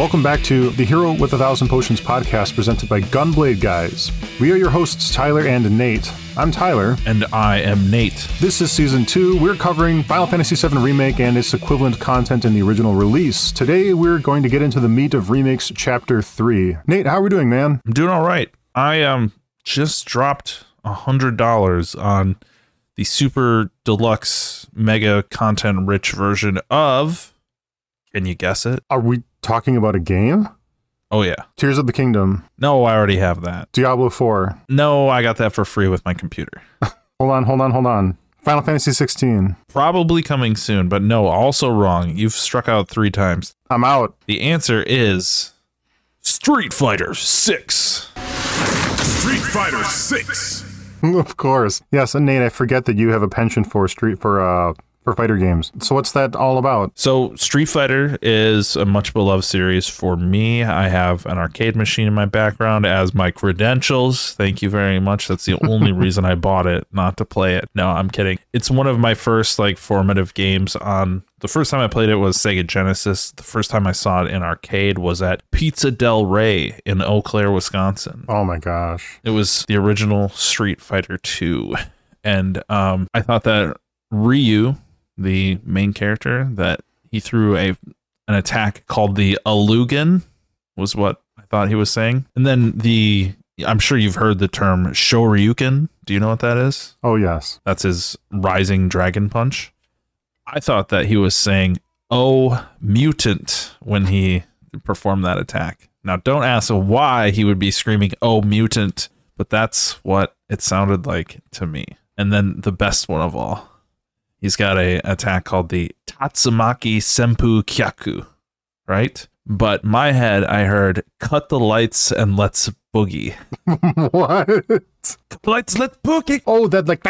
Welcome back to the Hero with a Thousand Potions podcast presented by Gunblade Guys. We are your hosts, Tyler and Nate. I'm Tyler. And I am Nate. This is season two. We're covering Final Fantasy VII Remake and its equivalent content in the original release. Today, we're going to get into the meat of Remakes Chapter 3. Nate, how are we doing, man? I'm doing all right. I um just dropped a hundred dollars on the super deluxe mega content rich version of can you guess it? Are we talking about a game? Oh yeah. Tears of the Kingdom, No, I already have that. Diablo 4. No, I got that for free with my computer. Hold on, hold on, hold on. Final Fantasy 16. Probably coming soon, but no, also wrong. You've struck out three times. I'm out. The answer is Street Fighter 6. Street Fighter 6. of course. Yes, and Nate, I forget that you have a penchant for street for uh for fighter games. So what's that all about? So, Street Fighter is a much beloved series for me. I have an arcade machine in my background as my credentials. Thank you very much. That's the only reason I bought it, not to play it. No, I'm kidding. It's one of my first like formative games on the first time I played it was Sega Genesis. The first time I saw it in arcade was at Pizza Del Rey in Eau Claire, Wisconsin. Oh my gosh. It was the original Street Fighter 2. And um, I thought that Ryu, the main character, that he threw a an attack called the Alugan was what I thought he was saying. And then the I'm sure you've heard the term Shoryuken. Do you know what that is? Oh yes. That's his rising dragon punch. I thought that he was saying, "Oh, mutant," when he performed that attack. Now, don't ask why he would be screaming, "Oh, mutant," but that's what it sounded like to me. And then the best one of all, he's got a attack called the Tatsumaki Senpu Kyaku, right? But my head, I heard, "Cut the lights and let's boogie." what? Lights, let's boogie. Oh, that like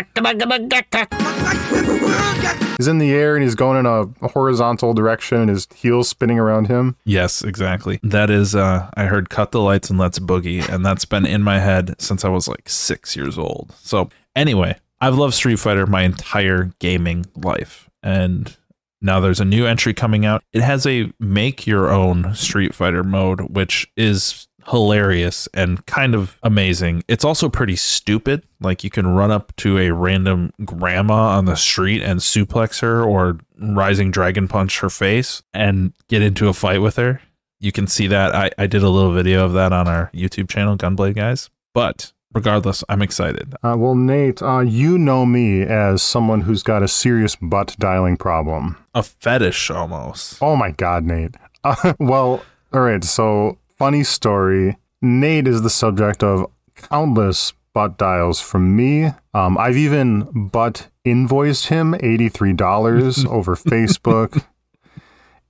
He's in the air and he's going in a horizontal direction and his heels spinning around him. Yes, exactly. That is, uh, I heard cut the lights and let's boogie, and that's been in my head since I was like six years old. So, anyway, I've loved Street Fighter my entire gaming life. And now there's a new entry coming out. It has a make your own Street Fighter mode, which is hilarious and kind of amazing. It's also pretty stupid. Like you can run up to a random grandma on the street and suplex her or rising dragon punch her face and get into a fight with her. You can see that. I, I did a little video of that on our YouTube channel, Gunblade Guys. But regardless, I'm excited. Uh, well, Nate, uh, you know me as someone who's got a serious butt dialing problem. A fetish almost. Oh my God, Nate. Uh, well, all right. So, funny story. Nate is the subject of countless butt dials from me. Um, I've even butt invoiced him $83 over Facebook.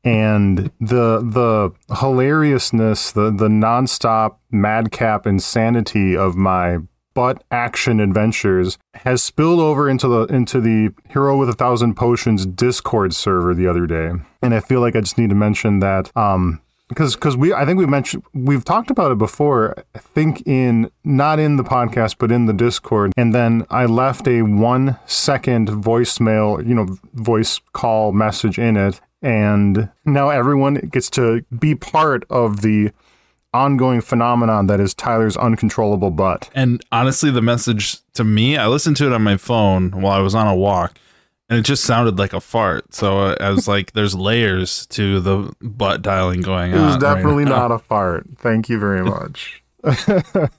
And the the hilariousness, the the nonstop madcap insanity of my butt action adventures has spilled over into the into the Hero with a Thousand Potions Discord server the other day. And I feel like I just need to mention that um because because we I think we mentioned we've talked about it before. I think in not in the podcast but in the Discord, and then I left a one second voicemail, you know, voice call message in it, and now everyone gets to be part of the ongoing phenomenon that is Tyler's uncontrollable butt. And honestly, the message to me, I listened to it on my phone while I was on a walk, and it just sounded like a fart. So I was like, "There's layers to the butt dialing going on. It was right definitely now. not a fart. Thank you very much.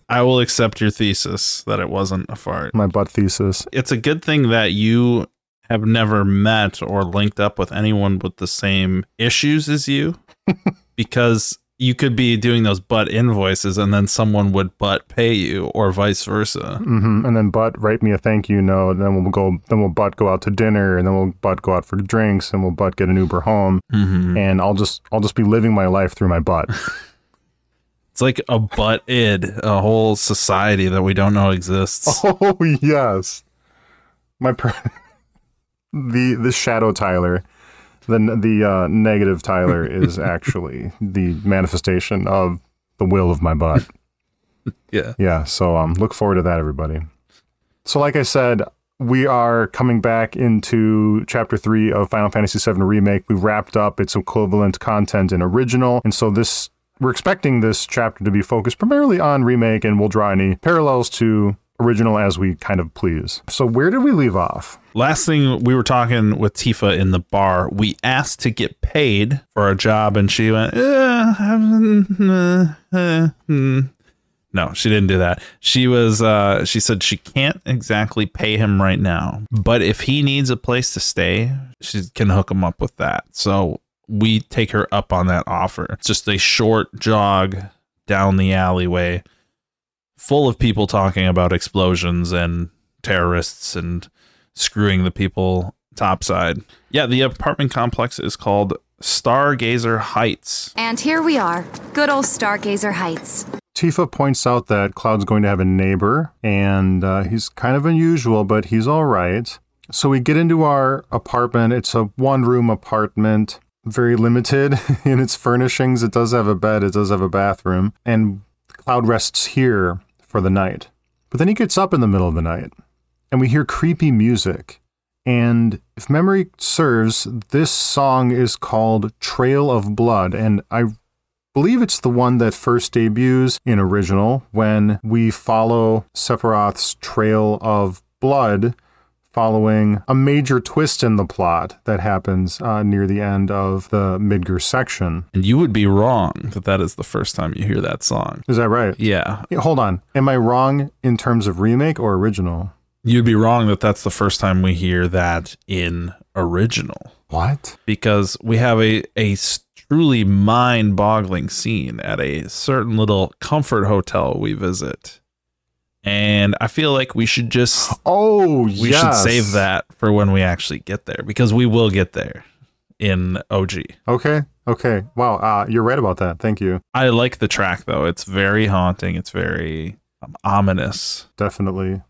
I will accept your thesis that it wasn't a fart. My butt thesis. It's a good thing that you have never met or linked up with anyone with the same issues as you, because you could be doing those butt invoices and then someone would butt pay you, or vice versa. hmm And then butt write me a thank you note. And then we'll go. Then we'll butt go out to dinner, and then we'll butt go out for drinks, and we'll butt get an Uber home. Mm-hmm. And I'll just I'll just be living my life through my butt. It's like a butt id, a whole society that we don't know exists. oh yes, my per- the the shadow Tyler, the the uh, negative Tyler is actually the manifestation of the will of my butt. Yeah. Yeah, so um, look forward to that, everybody. So, like I said, we are coming back into chapter three of Final Fantasy VII Remake. We wrapped up its equivalent content in original, and so this we're expecting this chapter to be focused primarily on remake, and we'll draw any parallels to original as we kind of please. So where did we leave off? Last thing we were talking with Tifa in the bar, we asked to get paid for our job, and she went, eh, uh, uh. No, she didn't do that. She was uh she said she can't exactly pay him right now, but if he needs a place to stay, she can hook him up with that. So we take her up on that offer. It's just a short jog down the alleyway full of people talking about explosions and terrorists and screwing the people topside. Yeah, the apartment complex is called Stargazer Heights. And here we are, good old Stargazer Heights. Tifa points out that Cloud's going to have a neighbor, and uh, he's kind of unusual, but he's all right. So we get into our apartment. It's a one room apartment, very limited in its furnishings. It does have a bed, it does have a bathroom, and Cloud rests here for the night. But then he gets up in the middle of the night, and we hear creepy music. And if memory serves, this song is called Trail of Blood, and I believe it's the one that first debuts in original when we follow Sephiroth's trail of blood following a major twist in the plot that happens uh, near the end of the Midgar section. And you would be wrong that that is the first time you hear that song. Is that right? Yeah. Yeah, Hold on. Am I wrong in terms of remake or original? You'd be wrong that that's the first time we hear that in original What? because we have a a truly mind boggling scene at a certain little comfort hotel we visit. And I feel like we should just Oh, we yes. should save that for when we actually get there because we will get there in OG. Okay. Okay. Wow. Uh, you're right about that. Thank you. I like the track though. It's very haunting. It's very um, ominous. Definitely.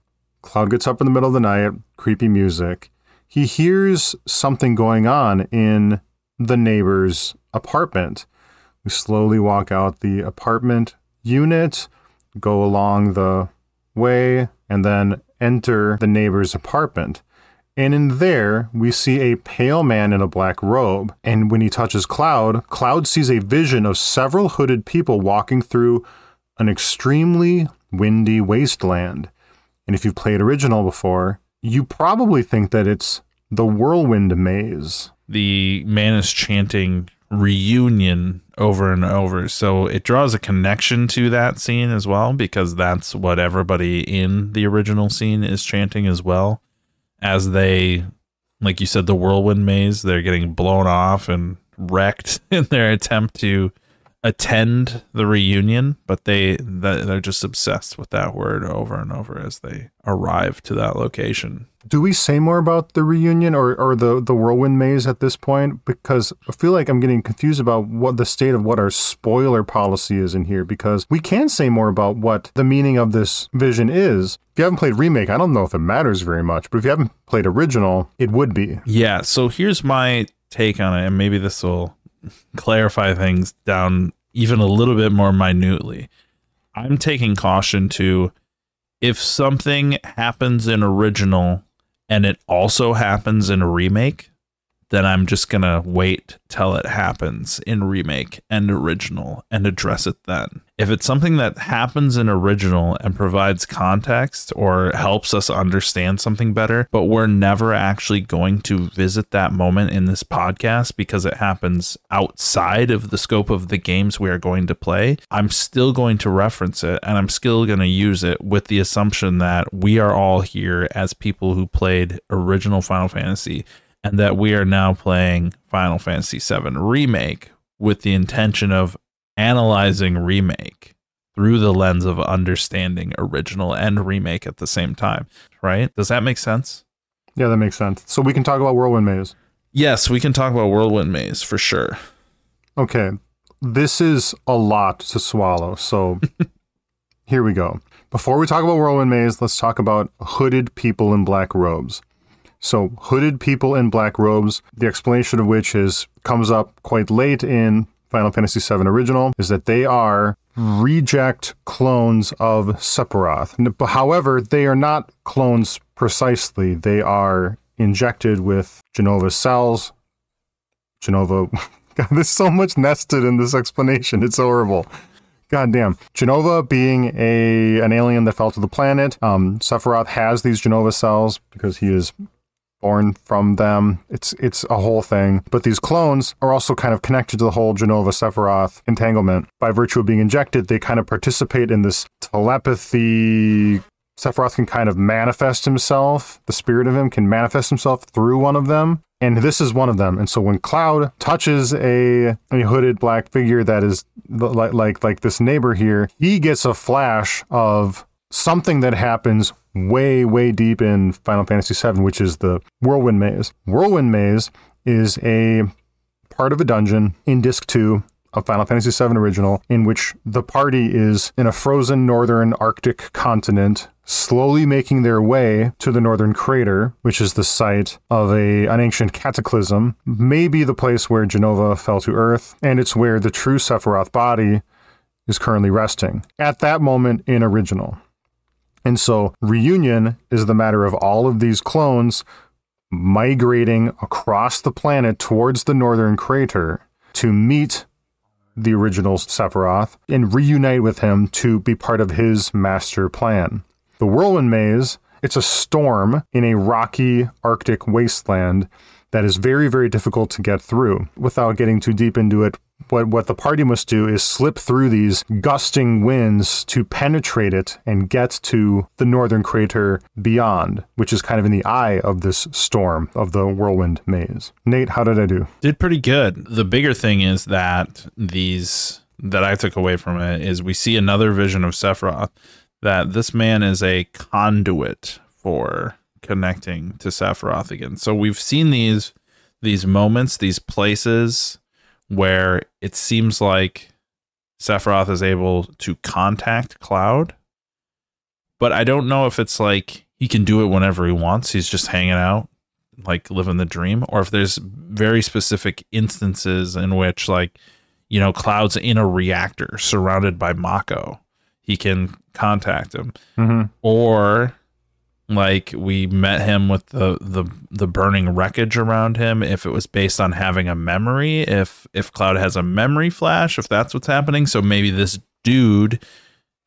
Cloud gets up in the middle of the night, creepy music. He hears something going on in the neighbor's apartment. We slowly walk out the apartment unit, go along the way, and then enter the neighbor's apartment. And in there, we see a pale man in a black robe. And when he touches Cloud, Cloud sees a vision of several hooded people walking through an extremely windy wasteland. And if you've played original before, you probably think that it's the Whirlwind Maze. The man is chanting reunion over and over. So it draws a connection to that scene as well because that's what everybody in the original scene is chanting as well. As they, like you said, the whirlwind maze, they're getting blown off and wrecked in their attempt to attend the reunion, but they they're just obsessed with that word over and over as they arrive to that location. Do we say more about the reunion or, or the, the Whirlwind Maze at this point? Because I feel like I'm getting confused about what the state of what our spoiler policy is in here because we can say more about what the meaning of this vision is. If you haven't played Remake, I don't know if it matters very much, but if you haven't played original, it would be. Yeah, so here's my take on it, and maybe this will clarify things down even a little bit more minutely. I'm taking caution to if something happens in original and it also happens in a remake, then I'm just going to wait till it happens in remake and original and address it then. If it's something that happens in original and provides context or helps us understand something better, but we're never actually going to visit that moment in this podcast because it happens outside of the scope of the games we are going to play, I'm still going to reference it and I'm still going to use it with the assumption that we are all here as people who played original Final Fantasy and that we are now playing Final Fantasy VII Remake with the intention of analyzing remake through the lens of understanding original and remake at the same time, right? Does that make sense? Yeah, that makes sense. So we can talk about Whirlwind Maze. Yes, we can talk about Whirlwind Maze for sure. Okay, this is a lot to swallow. So here we go. Before we talk about Whirlwind Maze, let's talk about hooded people in black robes. So hooded people in black robes, the explanation of which is comes up quite late in Final Fantasy VII Original is that they are reject clones of Sephiroth. However, they are not clones precisely. They are injected with Jenova cells. Jenova. God, there's so much nested in this explanation. It's horrible. God damn. Jenova being a an alien that fell to the planet. Um, Sephiroth has these Jenova cells because he is born from them. It's it's a whole thing. But these clones are also kind of connected to the whole Jenova Sephiroth entanglement. By virtue of being injected, they kind of participate in this telepathy. Sephiroth can kind of manifest himself. The spirit of him can manifest himself through one of them. And this is one of them. And so when Cloud touches a, a hooded black figure that is like, like like this neighbor here, he gets a flash of something that happens way, way deep in Final Fantasy VII, which is the Whirlwind Maze. Whirlwind Maze is a part of a dungeon in Disc 2 of Final Fantasy VII Original, in which the party is in a frozen northern Arctic continent, slowly making their way to the northern crater, which is the site of a, an ancient cataclysm, maybe the place where Jenova fell to Earth, and it's where the true Sephiroth body is currently resting. At that moment in Original. And so reunion is the matter of all of these clones migrating across the planet towards the northern crater to meet the original Sephiroth and reunite with him to be part of his master plan. The Whirlwind Maze, it's a storm in a rocky Arctic wasteland that is very, very difficult to get through. Without getting too deep into it, what, what the party must do is slip through these gusting winds to penetrate it and get to the northern crater beyond, which is kind of in the eye of this storm of the whirlwind maze. Nate, how did I do? Did pretty good. The bigger thing is that these that I took away from it is we see another vision of Sephiroth that this man is a conduit for connecting to Sephiroth again. So we've seen these these moments, these places where it seems like Sephiroth is able to contact Cloud, but I don't know if it's like he can do it whenever he wants. He's just hanging out, like living the dream, or if there's very specific instances in which, like, you know, Cloud's in a reactor surrounded by Mako. He can contact him, Mm-hmm. or like we met him with the the the burning wreckage around him. If it was based on having a memory if if cloud has a memory flash if that's what's happening. So maybe this dude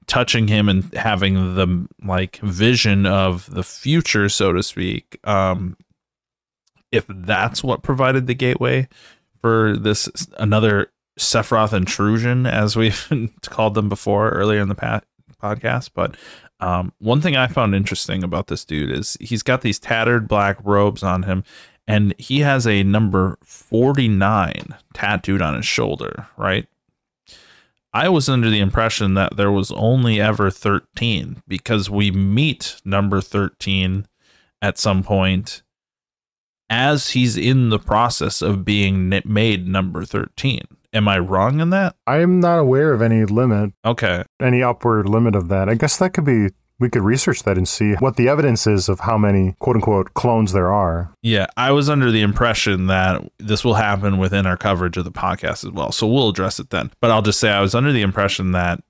touching him and having the like vision of the future so to speak um if that's what provided the gateway for this another Sephiroth intrusion as we've called them before earlier in the pa- podcast. But um, one thing I found interesting about this dude is he's got these tattered black robes on him, and he has a number 49 tattooed on his shoulder, right? I was under the impression that there was only ever 13 because we meet number 13 at some point as he's in the process of being made number 13. Am I wrong in that? I'm not aware of any limit, Okay. any upward limit of that. I guess that could be, we could research that and see what the evidence is of how many quote unquote clones there are. Yeah, I was under the impression that this will happen within our coverage of the podcast as well. So we'll address it then. But I'll just say I was under the impression that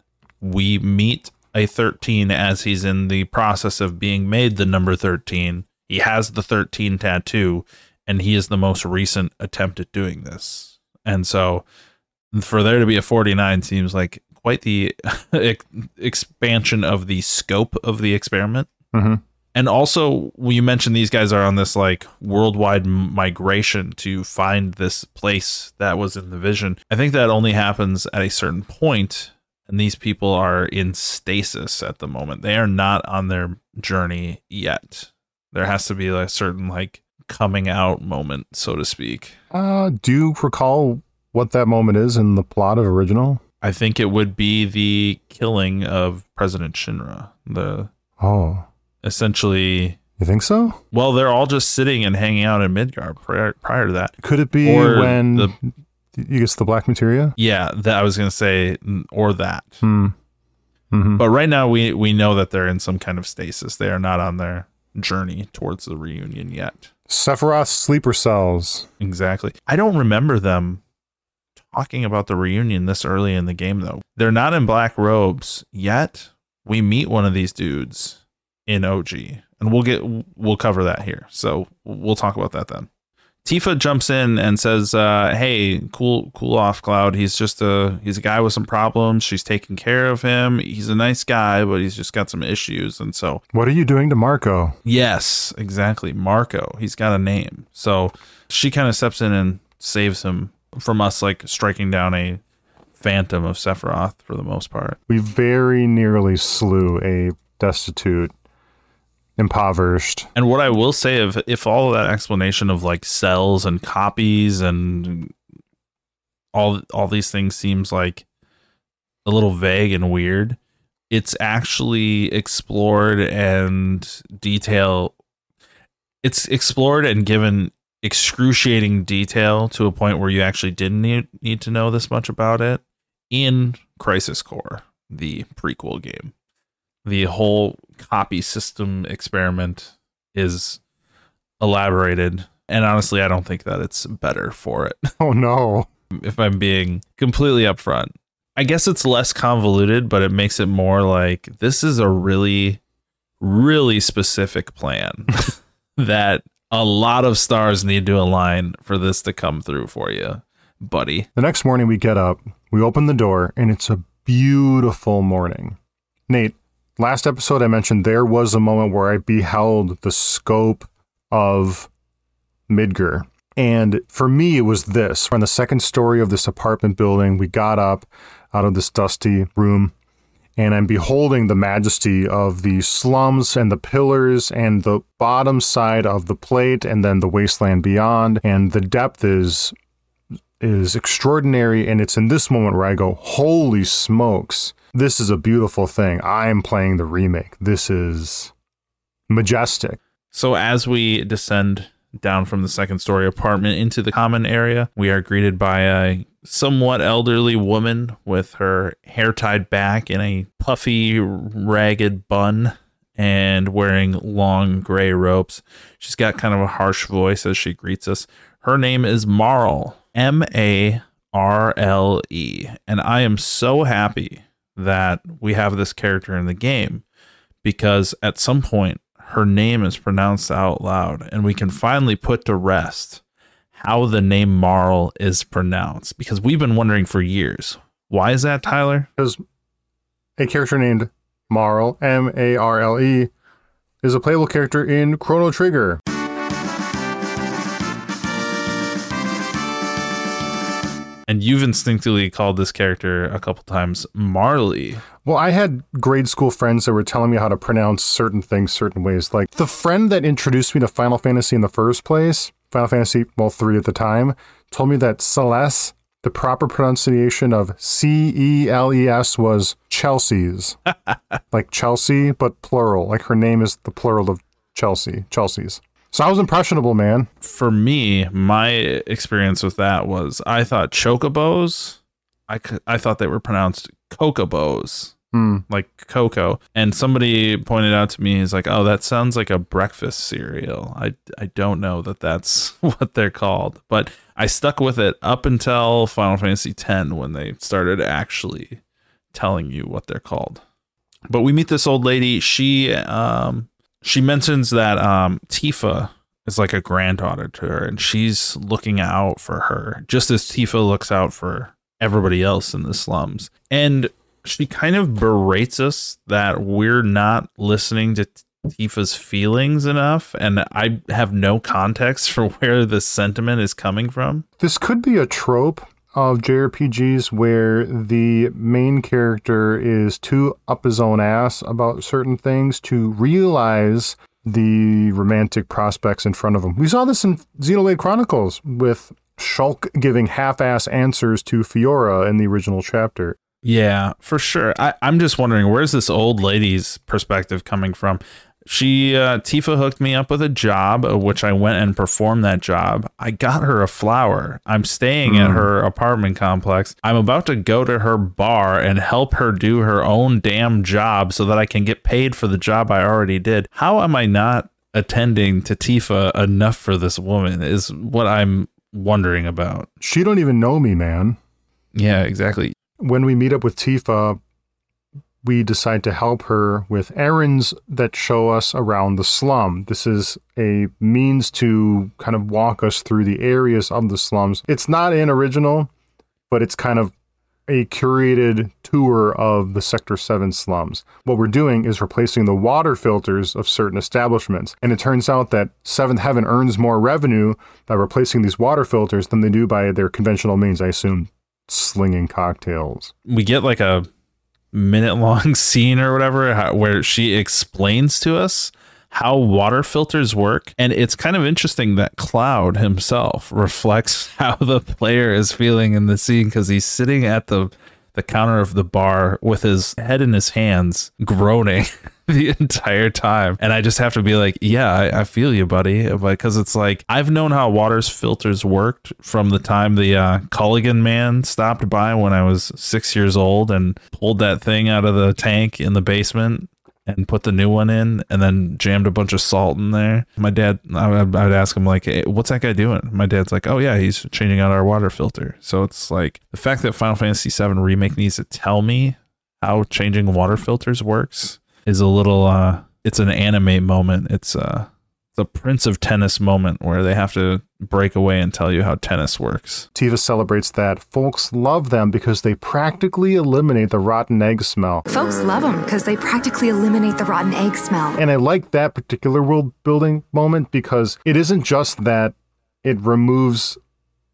we meet a 13 as he's in the process of being made the number 13. He has the 13 tattoo, and he is the most recent attempt at doing this. And so for there to be a 49 seems like quite the expansion of the scope of the experiment. Mhm. And also, you mentioned these guys are on this like worldwide migration to find this place that was in the vision. I think that only happens at a certain point, and these people are in stasis at the moment. They are not on their journey yet. There has to be a certain like coming out moment, so to speak. Uh, do you recall what that moment is in the plot of original? I think it would be the killing of President Shinra. The Oh, essentially, you think so? well, they're all just sitting and hanging out in Midgar prior, prior to that. Could it be Or when the- you guess the black materia? Yeah, that I was gonna say, or that. Hmm. hmm But right now, we we know that they're in some kind of stasis. They are not on their journey towards the reunion yet. Sephiroth's sleeper cells. Exactly. I don't remember them talking about the reunion this early in the game, though. They're not in black robes yet. We meet one of these dudes in OG, and we'll get we'll cover that here. So we'll talk about that then. Tifa jumps in and says, uh, "Hey, cool, cool off, Cloud. He's just a he's a guy with some problems. She's taking care of him. He's a nice guy, but he's just got some issues. And so, What are you doing to Marco? yes, exactly, Marco. He's got a name. So she kind of steps in and saves him from us, like striking down a phantom of Sephiroth for the most part. We very nearly slew a destitute, impoverished. And what I will say, if if all of that explanation of like cells and copies and all all these things seems like a little vague and weird, it's actually explored and detail. It's explored and given excruciating detail to a point where you actually didn't need, need to know this much about it in Crisis Core, the prequel game the whole copy system experiment is elaborated and honestly i don't think that it's better for it Oh no. if i'm being completely upfront i guess it's less convoluted but it makes it more like this is a really really specific plan that a lot of stars need to align for this to come through for you buddy The next morning we get up, we open the door, and it's a beautiful morning. Nate, last episode I mentioned there was a moment where I beheld the scope of Midgar. And for me, it was this. We're on the second story of this apartment building. We got up out of this dusty room, and I'm beholding the majesty of the slums and the pillars and the bottom side of the plate and then the wasteland beyond. And the depth is is extraordinary. And it's in this moment where I go holy smokes. This is a beautiful thing. I'm playing the remake. This is majestic. So as we descend down from the second story apartment into the common area, we are greeted by a somewhat elderly woman with her hair tied back in a puffy, ragged bun and wearing long gray robes. She's got kind of a harsh voice as she greets us. Her name is Marle, M A R L E. And I am so happy that we have this character in the game because at some point her name is pronounced out loud and we can finally put to rest how the name Marle is pronounced because we've been wondering for years. Why is that, Tyler? because a character named Marle M A R L E is a playable character in Chrono Trigger And you've instinctively called this character a couple times Marley. Well, I had grade school friends that were telling me how to pronounce certain things certain ways. Like the friend that introduced me to Final Fantasy in the first place, Final Fantasy, well, three at the time, told me that Celeste, the proper pronunciation of C E L E S was Chelsea's. like Chelsea, but plural. Like her name is the plural of Chelsea, Chelsea's. So I was impressionable, man. For me, my experience with that was I thought chocobos, I, I thought they were pronounced cocobos. Hmm. like cocoa. And somebody pointed out to me, he's like, "Oh, that sounds like a breakfast cereal." I I don't know that that's what they're called, but I stuck with it up until Final Fantasy X when they started actually telling you what they're called. But we meet this old lady. She um she mentions that um Tifa is like a granddaughter to her, and she's looking out for her, just as Tifa looks out for everybody else in the slums. And she kind of berates us that we're not listening to Tifa's feelings enough, and I have no context for where this sentiment is coming from. This could be a trope of JRPGs where the main character is too up his own ass about certain things to realize the romantic prospects in front of him. We saw this in Xenoblade Chronicles with Shulk giving half-ass answers to Fiora in the original chapter. Yeah, for sure. I, I'm just wondering where's this old lady's perspective coming from? She uh, Tifa hooked me up with a job, uh, which I went and performed that job. I got her a flower. I'm staying at her apartment complex. I'm about to go to her bar and help her do her own damn job so that I can get paid for the job I already did. How am I not attending to Tifa enough for this woman? Is what I'm wondering about. She don't even know me, man. Yeah, exactly. When we meet up with Tifa, we decide to help her with errands that show us around the slum. This is a means to kind of walk us through the areas of the slums. It's not an original, but it's kind of a curated tour of the Sector 7 slums. What we're doing is replacing the water filters of certain establishments. And it turns out that Seventh Heaven earns more revenue by replacing these water filters than they do by their conventional means, I assume, slinging cocktails. We get like a minute long scene or whatever where she explains to us how water filters work. And it's kind of interesting that Cloud himself reflects how the player is feeling in the scene because he's sitting at the the counter of the bar with his head in his hands, groaning the entire time. And I just have to be like, yeah, I, I feel you, buddy. Because it's like, I've known how water's filters worked from the time the uh, Culligan man stopped by when I was six years old and pulled that thing out of the tank in the basement and put the new one in and then jammed a bunch of salt in there. My dad, I would I'd ask him, like, hey, what's that guy doing? My dad's like, oh, yeah, he's changing out our water filter. So it's like the fact that Final Fantasy VII Remake needs to tell me how changing water filters works is a little, uh, it's an anime moment. It's, uh, the Prince of Tennis moment where they have to break away and tell you how tennis works. Tifa celebrates that folks love them because they practically eliminate the rotten egg smell. Folks love them because they practically eliminate the rotten egg smell. And I like that particular world building moment because it isn't just that it removes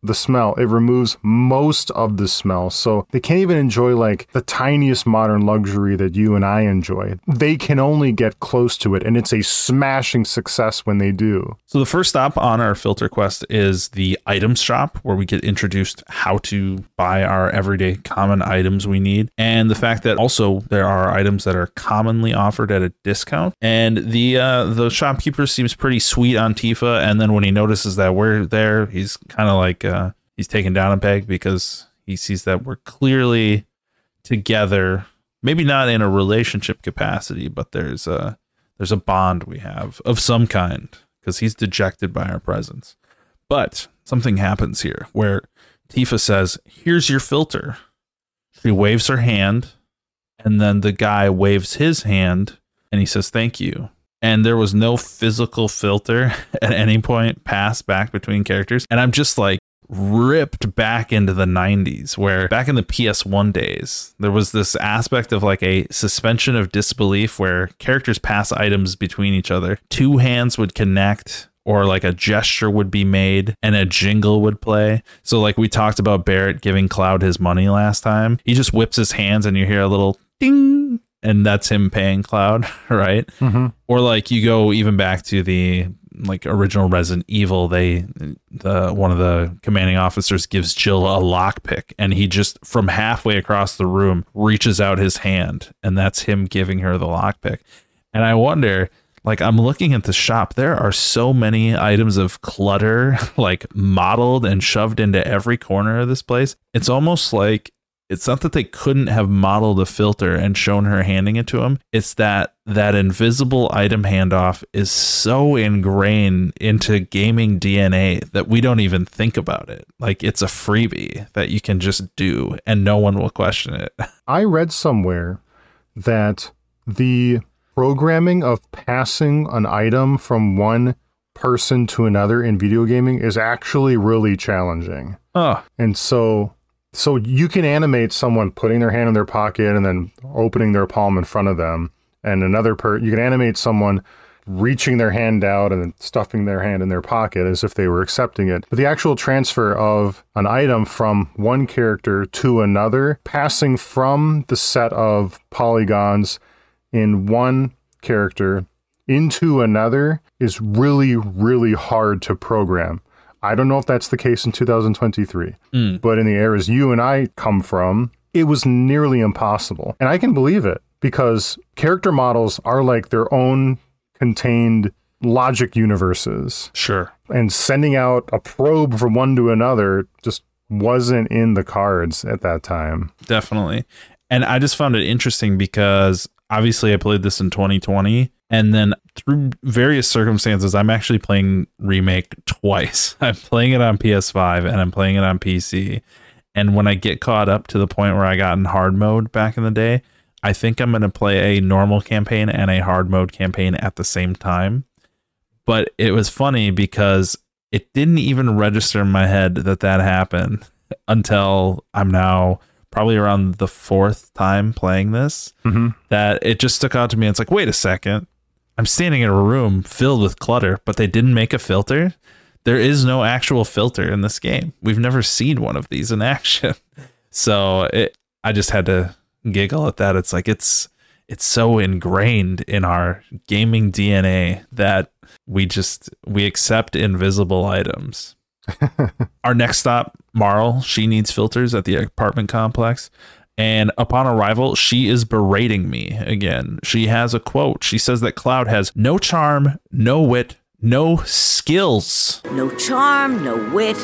the smell. It removes most of the smell. So they can't even enjoy like the tiniest modern luxury that you and I enjoy. They can only get close to it. And it's a smashing success when they do. So the first stop on our filter quest is the item shop where we get introduced how to buy our everyday common items we need. And the fact that also there are items that are commonly offered at a discount. And the uh the shopkeeper seems pretty sweet on Tifa. And then when he notices that we're there, he's kind of like uh, he's taken down a peg because he sees that we're clearly together. Maybe not in a relationship capacity, but there's a there's a bond we have of some kind because he's dejected by our presence. But something happens here where Tifa says, "Here's your filter." She waves her hand, and then the guy waves his hand, and he says, "Thank you." and there was no physical filter at any point passed back between characters. And I'm just like ripped back into the 90s, where back in the PS1 days, there was this aspect of like a suspension of disbelief where characters pass items between each other. Two hands would connect. Or like a gesture would be made and a jingle would play. So, like we talked about Barret giving Cloud his money last time, he just whips his hands and you hear a little ding and that's him paying Cloud, right? Mm-hmm. Or like you go even back to the like original Resident Evil, they the one of the commanding officers gives Jill a lockpick, and he just from halfway across the room reaches out his hand, and that's him giving her the lockpick. And I wonder, like I'm looking at the shop, there are so many items of clutter like modeled and shoved into every corner of this place. It's almost like it's not that they couldn't have modeled a filter and shown her handing it to him. It's that that invisible item handoff is so ingrained into gaming DNA that we don't even think about it. Like it's a freebie that you can just do and no one will question it. I read somewhere that the programming of passing an item from one person to another in video gaming is actually really challenging. Oh, And so so you can animate someone putting their hand in their pocket and then opening their palm in front of them and another per you can animate someone reaching their hand out and stuffing their hand in their pocket as if they were accepting it. But the actual transfer of an item from one character to another, passing from the set of polygons in one character into another is really, really hard to program. I don't know if that's the case in 2023, hmm. but in the eras you and I come from, it was nearly impossible. And I can believe it because character models are like their own contained logic universes. sure. And sending out a probe from one to another just wasn't in the cards at that time. Definitely. And I just found it interesting because obviously I played this in 2020 and then through various circumstances I'm actually playing remake twice. I'm playing it on PS5 and I'm playing it on PC. And when I get caught up to the point where I got in hard mode back in the day, I think I'm going to play a normal campaign and a hard mode campaign at the same time. But it was funny because it didn't even register in my head that that happened until I'm now probably around the fourth time playing this. Mhm. That it just stuck out to me. It's like, wait a second. I'm standing in a room filled with clutter, but they didn't make a filter. There is no actual filter in this game. We've never seen one of these in action. So it, I just had to giggle at that. It's like it's it's so ingrained in our gaming DNA that we just we accept invisible items. our next stop, Marle, she needs filters at the apartment complex. And upon arrival, she is berating me again. She has a quote. She says that Cloud has no charm, no wit, no skills. No charm, no wit,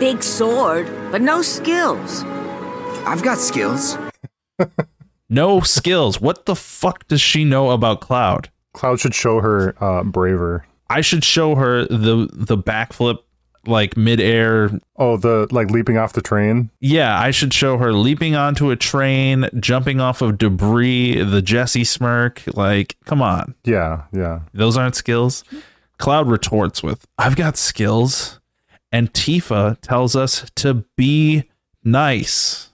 big sword, but no skills. I've got skills. No skills. What the fuck does she know about Cloud? Cloud should show her uh, braver. I should show her the the backflip like midair. Oh, the like leaping off the train. Yeah, I should show her leaping onto a train, jumping off of debris, the Jessie smirk. Like, come on. Yeah, yeah. Those aren't skills. Cloud retorts with, I've got skills. And Tifa tells us to be nice.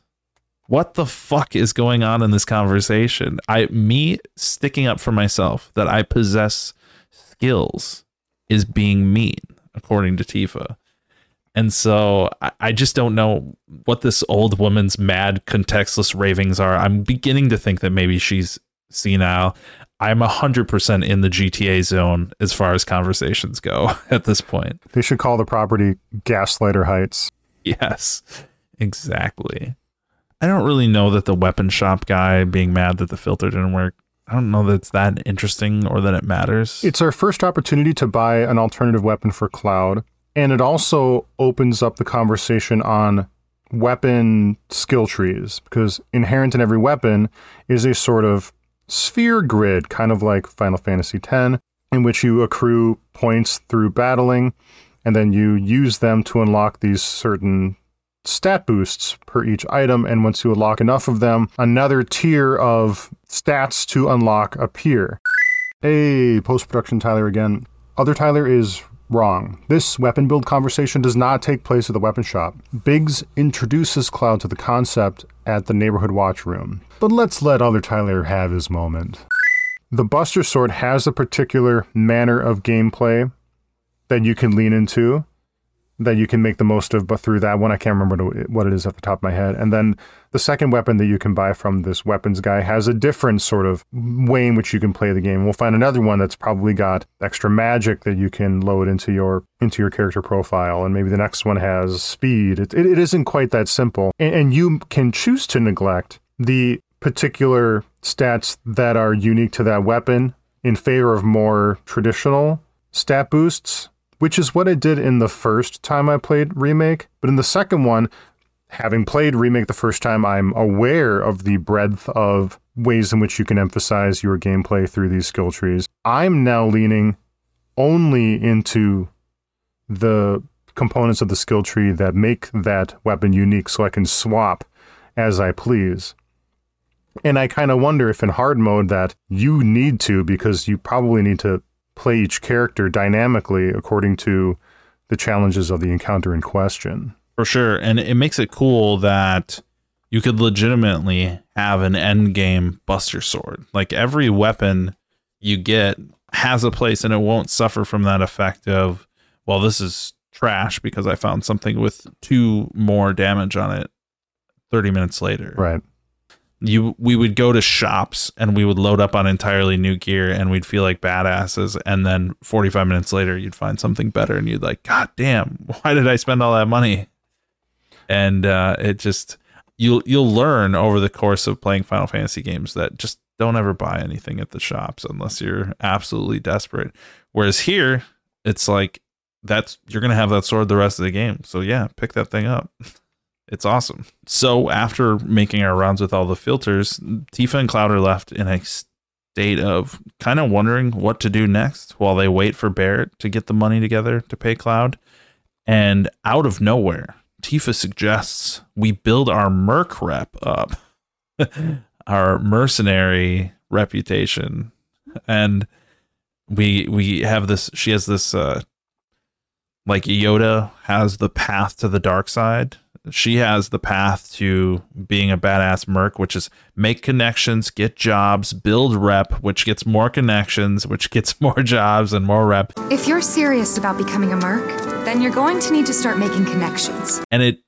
What the fuck is going on in this conversation? I me sticking up for myself that I possess skills is being mean, according to Tifa. And so I, I just don't know what this old woman's mad, contextless ravings are. I'm beginning to think that maybe she's senile. I'm 100% in the GTA zone as far as conversations go at this point. They should call the property Gaslighter Heights. Yes, exactly. I don't really know that the weapon shop guy being mad that the filter didn't work. I don't know that it's that interesting or that it matters. It's our first opportunity to buy an alternative weapon for Cloud, and it also opens up the conversation on weapon skill trees because inherent in every weapon is a sort of sphere grid, kind of like Final Fantasy X, in which you accrue points through battling, and then you use them to unlock these certain stat boosts per each item. And once you unlock enough of them, another tier of stats to unlock appear. Hey, post production Tyler again. Other Tyler is wrong. This weapon build conversation does not take place at the weapon shop. Biggs introduces Cloud to the concept at the neighborhood watch room. But let's let Other Tyler have his moment. The Buster Sword has a particular manner of gameplay that you can lean into, that you can make the most of, but through that one, I can't remember what it is off the top of my head. And then the second weapon that you can buy from this weapons guy has a different sort of way in which you can play the game. We'll find another one that's probably got extra magic that you can load into your into your character profile, and maybe the next one has speed. It, it, it isn't quite that simple, and, and you can choose to neglect the particular stats that are unique to that weapon in favor of more traditional stat boosts which is what I did in the first time I played Remake. But in the second one, having played Remake the first time, I'm aware of the breadth of ways in which you can emphasize your gameplay through these skill trees. I'm now leaning only into the components of the skill tree that make that weapon unique so I can swap as I please. And I kind of wonder if in hard mode that you need to, because you probably need to play each character dynamically according to the challenges of the encounter in question. For sure. And it makes it cool that you could legitimately have an end game buster sword. Like every weapon you get has a place and it won't suffer from that effect of, well, this is trash because I found something with two more damage on it 30 minutes later. Right you we would go to shops and we would load up on entirely new gear and we'd feel like badasses. And then 45 minutes later you'd find something better and you'd like god damn why did i spend all that money? And uh, it just you'll you'll learn over the course of playing final fantasy games that just don't ever buy anything at the shops unless you're absolutely desperate. Whereas here it's like that's you're gonna have that sword the rest of the game. So yeah pick that thing up It's awesome. So after making our rounds with all the filters, Tifa and Cloud are left in a state of kind of wondering what to do next while they wait for Barret to get the money together to pay Cloud. And out of nowhere, Tifa suggests we build our merc rep up, our mercenary reputation, and we we have this. She has this, uh, like Yoda has the path to the dark side. She has the path to being a badass merc, which is make connections, get jobs, build rep, which gets more connections, which gets more jobs and more rep. If you're serious about becoming a merc, then you're going to need to start making connections. and it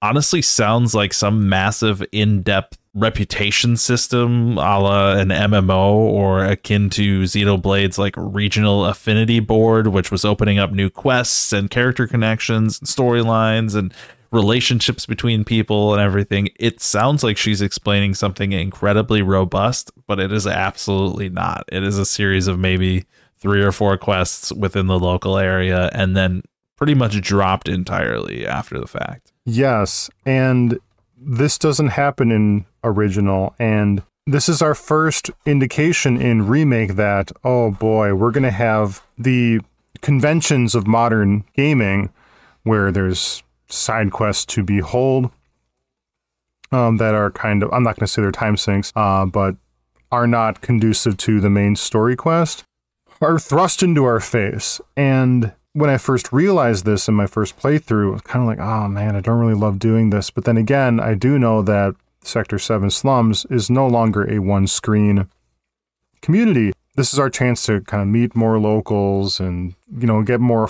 honestly sounds like some massive in-depth reputation system a la an MMO or akin to Xenoblade's like regional affinity board, which was opening up new quests and character connections and storylines and relationships between people and everything. It sounds like she's explaining something incredibly robust, but it is absolutely not. It is a series of maybe three or four quests within the local area and then pretty much dropped entirely after the fact. Yes, and this doesn't happen in original and this is our first indication in remake that oh boy, we're going to have the conventions of modern gaming where there's side quests to behold um, that are kind of I'm not going to say they're time sinks, uh, but are not conducive to the main story quest are thrust into our face and when I first realized this in my first playthrough, I was kind of like, oh man, I don't really love doing this. But then again, I do know that Sector 7 Slums is no longer a one screen community. This is our chance to kind of meet more locals and, you know, get more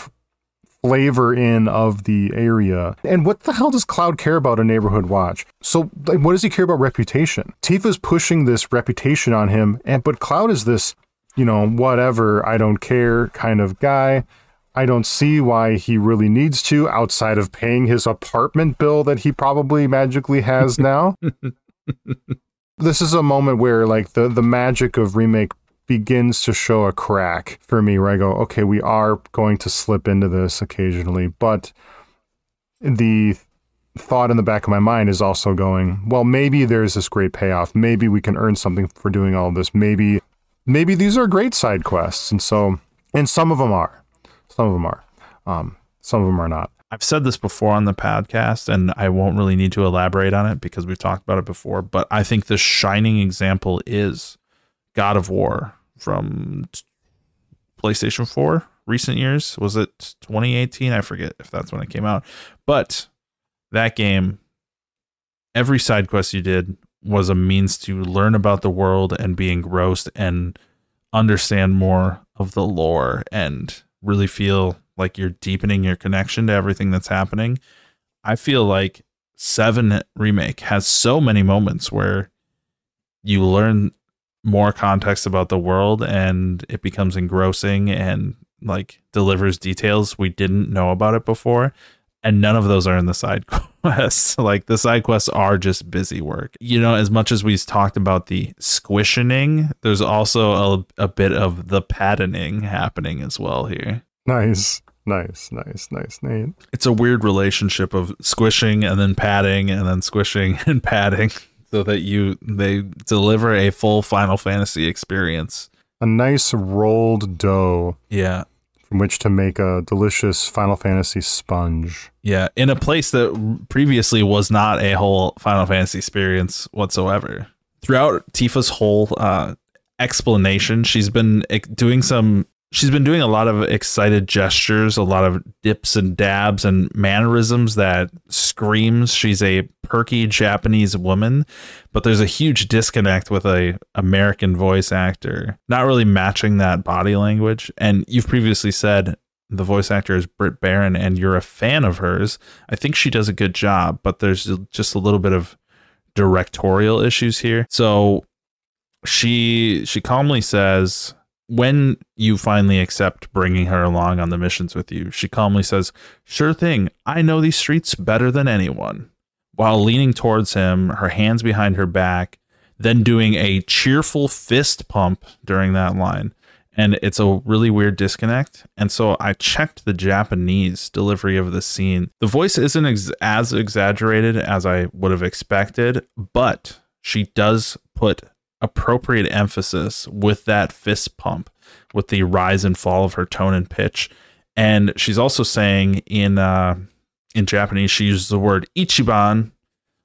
flavor in of the area. And what the hell does Cloud care about a neighborhood watch? So, like, what does he care about reputation? Tifa's pushing this reputation on him, and but Cloud is this, you know, whatever, I don't care kind of guy. I don't see why he really needs to outside of paying his apartment bill that he probably magically has now. this is a moment where like the the magic of remake begins to show a crack for me where I go, okay, we are going to slip into this occasionally, but the thought in the back of my mind is also going, well, maybe there's this great payoff. Maybe we can earn something for doing all this. Maybe maybe these are great side quests. And so and some of them are. Some of them are. Um, some of them are not. I've said this before on the podcast, and I won't really need to elaborate on it because we've talked about it before. But I think the shining example is God of War from PlayStation 4 recent years. Was it 2018? I forget if that's when it came out. But that game, every side quest you did was a means to learn about the world and be engrossed and understand more of the lore and really feel like you're deepening your connection to everything that's happening. I feel like 7 remake has so many moments where you learn more context about the world and it becomes engrossing and like delivers details we didn't know about it before. And none of those are in the side quests. Like the side quests are just busy work. You know as much as we've talked about the squishing there's also a, a bit of the patterning happening as well here. Nice. Nice, nice, nice, Nate. it's a weird relationship of squishing and then padding and then squishing and padding so that you they deliver a full final fantasy experience A nice rolled dough yeah from which to make a delicious Final Fantasy sponge. Yeah, in a place that previously was not a whole Final Fantasy experience whatsoever. Throughout Tifa's whole uh, explanation, she's been doing some. She's been doing a lot of excited gestures, a lot of dips and dabs and mannerisms that screams she's a perky Japanese woman, but there's a huge disconnect with a American voice actor, not really matching that body language. And you've previously said the voice actor is Britt Baron and you're a fan of hers, I think she does a good job, but there's just a little bit of directorial issues here. So she she calmly says when you finally accept bringing her along on the missions with you, she calmly says, "Sure thing. I know these streets better than anyone." While leaning towards him, her hands behind her back, then doing a cheerful fist pump during that line and it's a really weird disconnect. And so I checked the Japanese delivery of the scene. The voice isn't ex- as exaggerated as I would have expected, but she does put appropriate emphasis with that fist pump, with the rise and fall of her tone and pitch. And she's also saying in uh, in Japanese, she uses the word ichiban,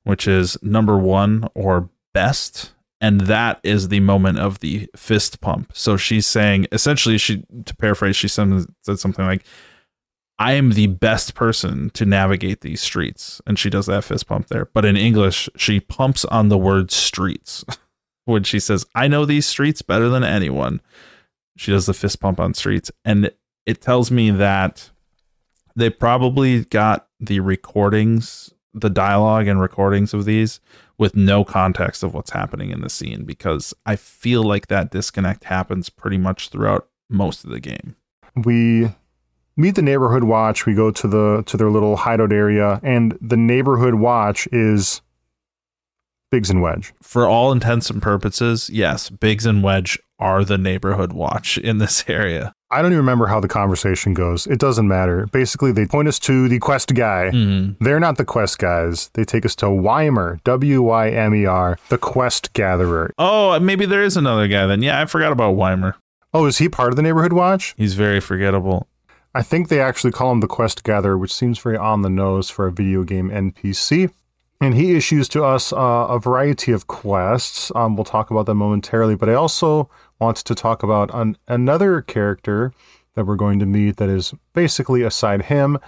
which is number one or best. And that is the moment of the fist pump. So she's saying, essentially, she to paraphrase, she said something like, I am the best person to navigate these streets. And she does that fist pump there. But in English, she pumps on the word streets when she says, I know these streets better than anyone. She does the fist pump on streets. And it tells me that they probably got the recordings, the dialogue and recordings of these with no context of what's happening in the scene because I feel like that disconnect happens pretty much throughout most of the game. We meet the neighborhood watch, we go to the to their little hideout area and the neighborhood watch is Biggs and Wedge. For all intents and purposes, yes, Biggs and Wedge are the neighborhood watch in this area. I don't even remember how the conversation goes. It doesn't matter. Basically, they point us to the quest guy. Mm-hmm. They're not the quest guys. They take us to Wymer, W Y M E R, the quest gatherer. Oh, maybe there is another guy then. Yeah, I forgot about Wymer. Oh, is he part of the neighborhood watch? He's very forgettable. I think they actually call him the quest gatherer, which seems very on the nose for a video game NPC. And he issues to us uh, a variety of quests. Um, we'll talk about them momentarily, but I also want to talk about an, another character that we're going to meet that is basically aside him,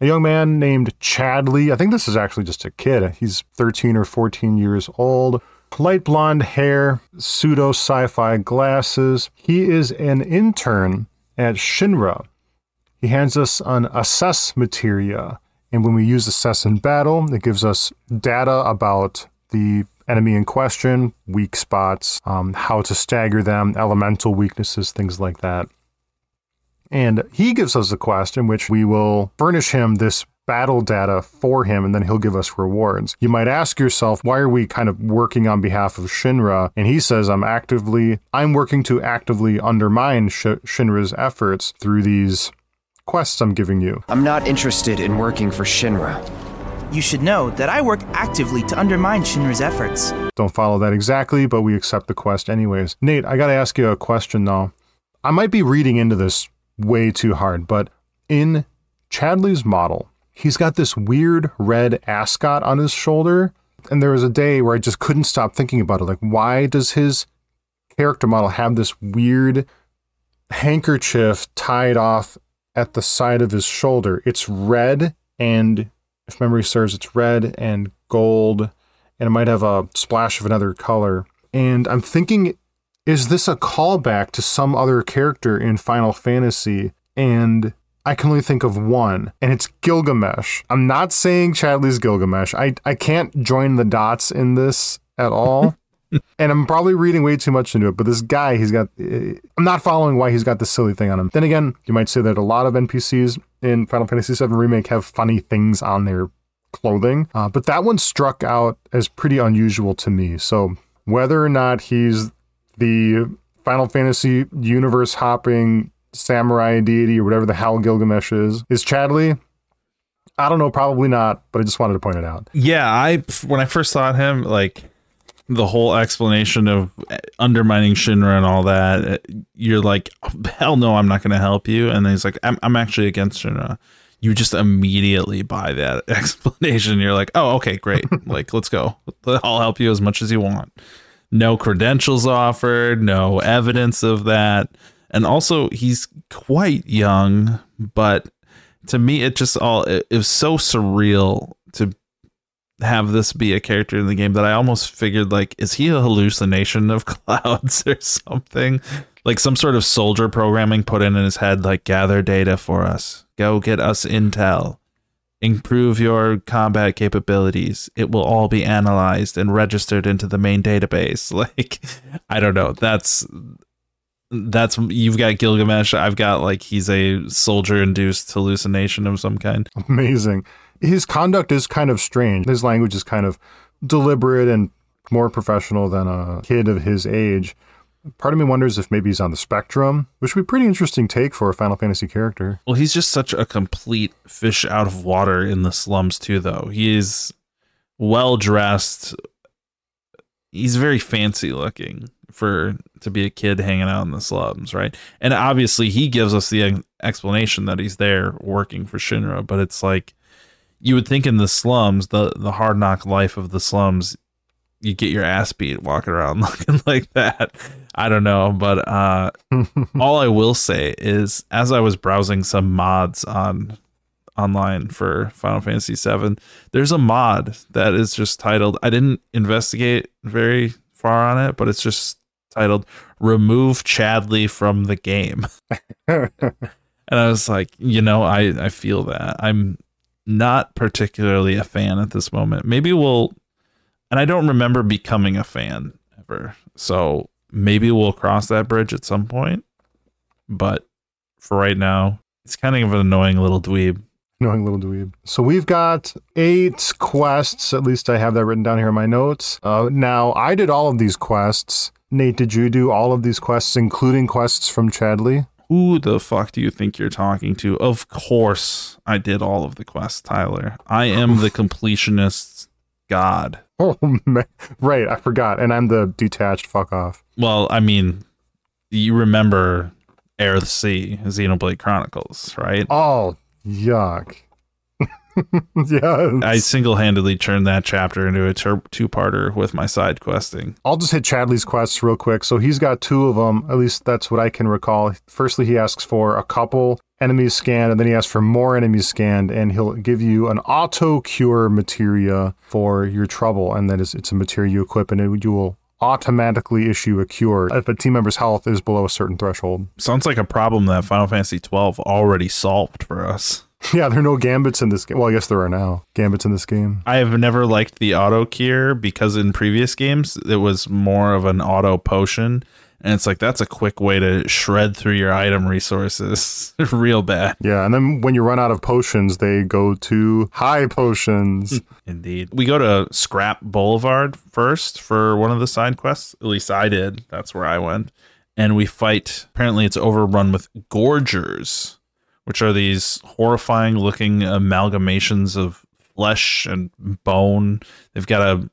a young man named Chadley. I think this is actually just a kid. He's 13 or 14 years old. Light blonde hair, pseudo sci fi glasses. He is an intern at Shinra. He hands us an assess materia and when we use assess in battle, it gives us data about the enemy in question, weak spots, um, how to stagger them, elemental weaknesses, things like that. And he gives us a quest in which we will furnish him this battle data for him and then he'll give us rewards. You might ask yourself, why are we kind of working on behalf of Shinra? And he says, I'm actively, I'm working to actively undermine Sh- Shinra's efforts through these quests I'm giving you. I'm not interested in working for Shinra. You should know that I work actively to undermine Shinra's efforts. Don't follow that exactly, but we accept the quest anyways. Nate, I gotta ask you a question though. I might be reading into this way too hard, but in Chadley's model, he's got this weird red ascot on his shoulder. And there was a day where I just couldn't stop thinking about it. Like, why does his character model have this weird handkerchief tied off at the side of his shoulder. It's red, and if memory serves, it's red and gold, and it might have a splash of another color. And I'm thinking, is this a callback to some other character in Final Fantasy? And I can only think of one, and it's Gilgamesh. I'm not saying Chadley's Gilgamesh. I, I can't join the dots in this at all. And I'm probably reading way too much into it, but this guy, he's got, I'm not following why he's got this silly thing on him. Then again, you might say that a lot of NPCs in Final Fantasy VII Remake have funny things on their clothing, uh, but that one struck out as pretty unusual to me. So whether or not he's the Final Fantasy universe hopping samurai deity or whatever the hell Gilgamesh is, is Chadley. I don't know, probably not, but I just wanted to point it out. Yeah, I when I first saw him, like the whole explanation of undermining Shinra and all that, you're like, hell no, I'm not going to help you. And then he's like, I'm, I'm actually against Shinra. You just immediately buy that explanation. You're like, oh, okay, great. like, let's go. I'll help you as much as you want. No credentials offered, no evidence of that. And also, he's quite young, but to me, it just all, it, it was so surreal have this be a character in the game that I almost figured like is he a hallucination of Cloud's or something? Like some sort of soldier programming put in, in his head like gather data for us. Go get us intel. Improve your combat capabilities. It will all be analyzed and registered into the main database. Like I don't know. That's that's you've got Gilgamesh. I've got like he's a soldier induced hallucination of some kind. Amazing his conduct is kind of strange. His language is kind of deliberate and more professional than a kid of his age. Part of me wonders if maybe he's on the spectrum, which would be pretty interesting take for a Final Fantasy character. Well, he's just such a complete fish out of water in the slums, too, though. He is well dressed. He's very fancy looking for to be a kid hanging out in the slums, right? And obviously, he gives us the explanation that he's there working for Shinra, but it's like you would think in the slums, the the hard knock life of the slums, you get your ass beat walking around looking like that. I don't know, but uh, all I will say is, as I was browsing some mods on online for Final Fantasy VII, there's a mod that is just titled. I didn't investigate very far on it, but it's just titled "Remove Chadley from the game," and I was like, you know, I I feel that I'm not particularly a fan at this moment. Maybe we'll, and I don't remember becoming a fan ever. So maybe we'll cross that bridge at some point. But for right now, it's kind of an annoying little dweeb. Annoying little dweeb. So we've got eight quests. At least I have that written down here in my notes. Uh, now, I did all of these quests. Nate, did you do all of these quests, including quests from Chadley? Who the fuck do you think you're talking to? Of course, I did all of the quests, Tyler. I am the completionist god. Oh, man. right. I forgot. And I'm the detached fuck off. Well, I mean, you remember Eryth Sea, Xenoblade Chronicles, right? Oh, yuck. yeah. I single handedly turned that chapter into a ter- two parter with my side questing. I'll just hit Chadley's quests real quick. So he's got two of them. At least that's what I can recall. Firstly, he asks for a couple enemies scanned, and then he asks for more enemies scanned, and he'll give you an auto cure materia for your trouble, and that is it's a materia you equip, and it, you will automatically issue a cure if a team member's health is below a certain threshold. Sounds like a problem that Final Fantasy twelve already solved for us. Yeah, there are no gambits in this game. Well, I guess there are now gambits in this game. I have never liked the auto cure because in previous games it was more of an auto potion. And it's like that's a quick way to shred through your item resources real bad. Yeah, and then when you run out of potions, they go to high potions. Indeed. We go to Scrap Boulevard first for one of the side quests. At least I did. That's where I went. And we fight, apparently, it's overrun with Gorgers, which are these horrifying looking amalgamations of flesh and bone. They've got a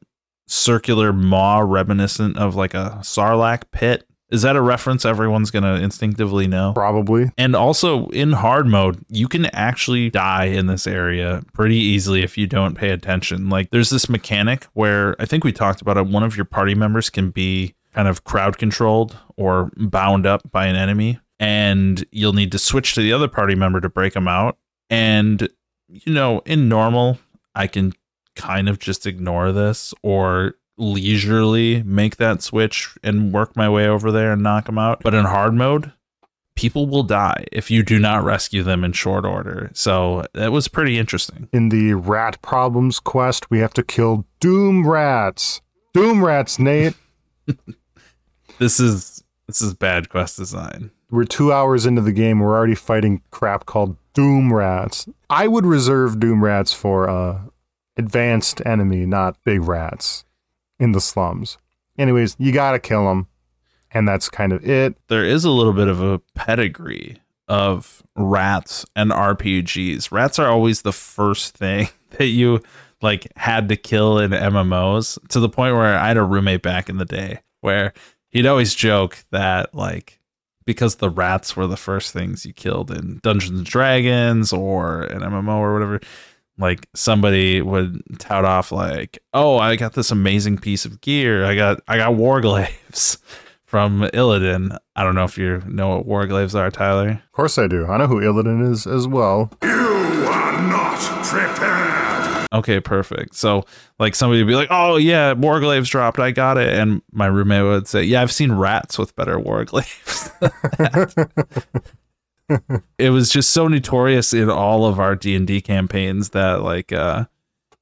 circular maw reminiscent of like a sarlacc pit. Is that a reference everyone's going to instinctively know? Probably. And also in hard mode, you can actually die in this area pretty easily if you don't pay attention. Like there's this mechanic where I think we talked about it. One of your party members can be kind of crowd controlled or bound up by an enemy, and you'll need to switch to the other party member to break them out. And, you know, in normal, I can kind of just ignore this or leisurely make that switch and work my way over there and knock them out. But in hard mode, people will die if you do not rescue them in short order. So that was pretty interesting. In the rat problems quest, we have to kill doom rats. Doom rats, Nate. This is this is bad quest design. We're two hours into the game. We're already fighting crap called doom rats. I would reserve doom rats for uh, advanced enemy, not big rats in the slums. Anyways, you gotta kill them, and that's kind of it. There is a little bit of a pedigree of rats and RPGs. Rats are always the first thing that you like had to kill in MMOs to the point where I had a roommate back in the day where he'd always joke that like because the rats were the first things you killed in Dungeons and Dragons or an MMO or whatever, like somebody would tout off like, "Oh, I got this amazing piece of gear. I got I got warglaives from Illidan. I don't know if you know what warglaives are, Tyler. Of course I do. I know who Illidan is as well. You are not prepared. Okay, perfect. So like somebody would be like, "Oh yeah, warglaives dropped. I got it." And my roommate would say, "Yeah, I've seen rats with better warglaives." it was just so notorious in all of our D&D campaigns that like uh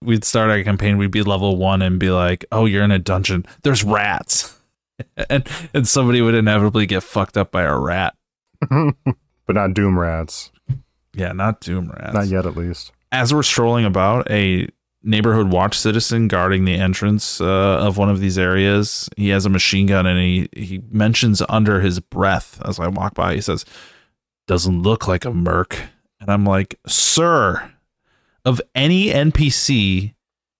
we'd start our campaign, we'd be level 1 and be like, "Oh, you're in a dungeon. There's rats." and and somebody would inevitably get fucked up by a rat. but not doom rats. Yeah, not doom rats. Not yet, at least. As we're strolling about, a neighborhood watch citizen guarding the entrance uh, of one of these areas, he has a machine gun and he, he mentions under his breath as I walk by, he says, Doesn't look like a merc. And I'm like, Sir, of any NPC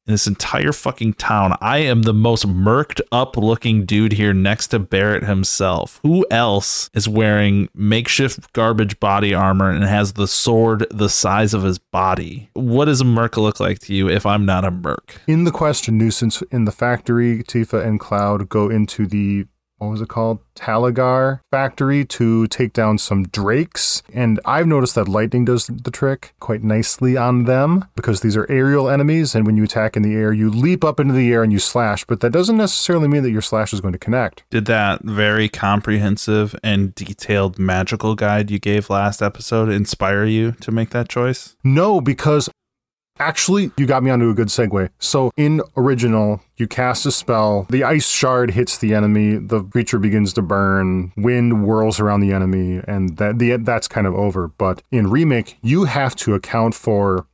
in this entire fucking town. I am the most murked up looking dude here next to Barret himself. Who else is wearing makeshift garbage body armor and has the sword the size of his body? What does a merc look like to you if I'm not a merc? In the question, nuisance in the factory, Tifa and Cloud go into the what was it called? Talagar factory to take down some drakes. And I've noticed that lightning does the trick quite nicely on them because these are aerial enemies. And when you attack in the air, you leap up into the air and you slash, but that doesn't necessarily mean that your slash is going to connect. Did that very comprehensive and detailed magical guide you gave last episode inspire you to make that choice? No, because Actually, you got me onto a good segue. So, in original, you cast a spell, the ice shard hits the enemy, the creature begins to burn, wind whirls around the enemy, and that the, that's kind of over. But in remake, you have to account for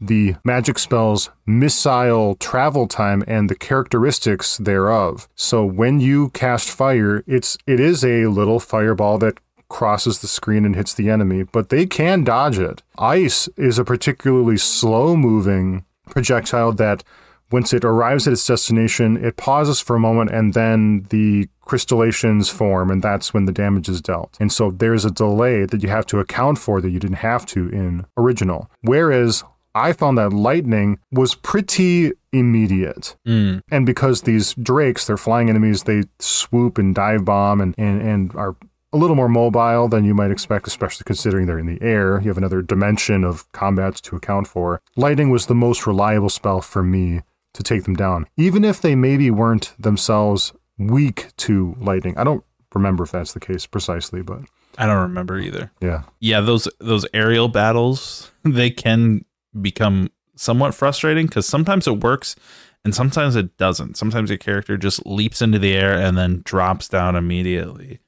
the magic spell's missile travel time and the characteristics thereof. So when you cast fire, it's it is a little fireball that crosses the screen and hits the enemy, but they can dodge it. Ice is a particularly slow moving projectile that once it arrives at its destination, it pauses for a moment and then the crystallizations form, and that's when the damage is dealt. And so there's a delay that you have to account for that you didn't have to in original. Whereas I found that lightning was pretty immediate. Mm. And because these drakes, they're flying enemies, they swoop and dive bomb and, and, and are a little more mobile than you might expect, especially considering they're in the air. You have another dimension of combat to account for. Lightning was the most reliable spell for me to take them down, even if they maybe weren't themselves weak to lightning. I don't remember if that's the case precisely, but I don't remember either. yeah. Yeah, those those aerial battles, they can become somewhat frustrating because sometimes it works and sometimes it doesn't. Sometimes your character just leaps into the air and then drops down immediately.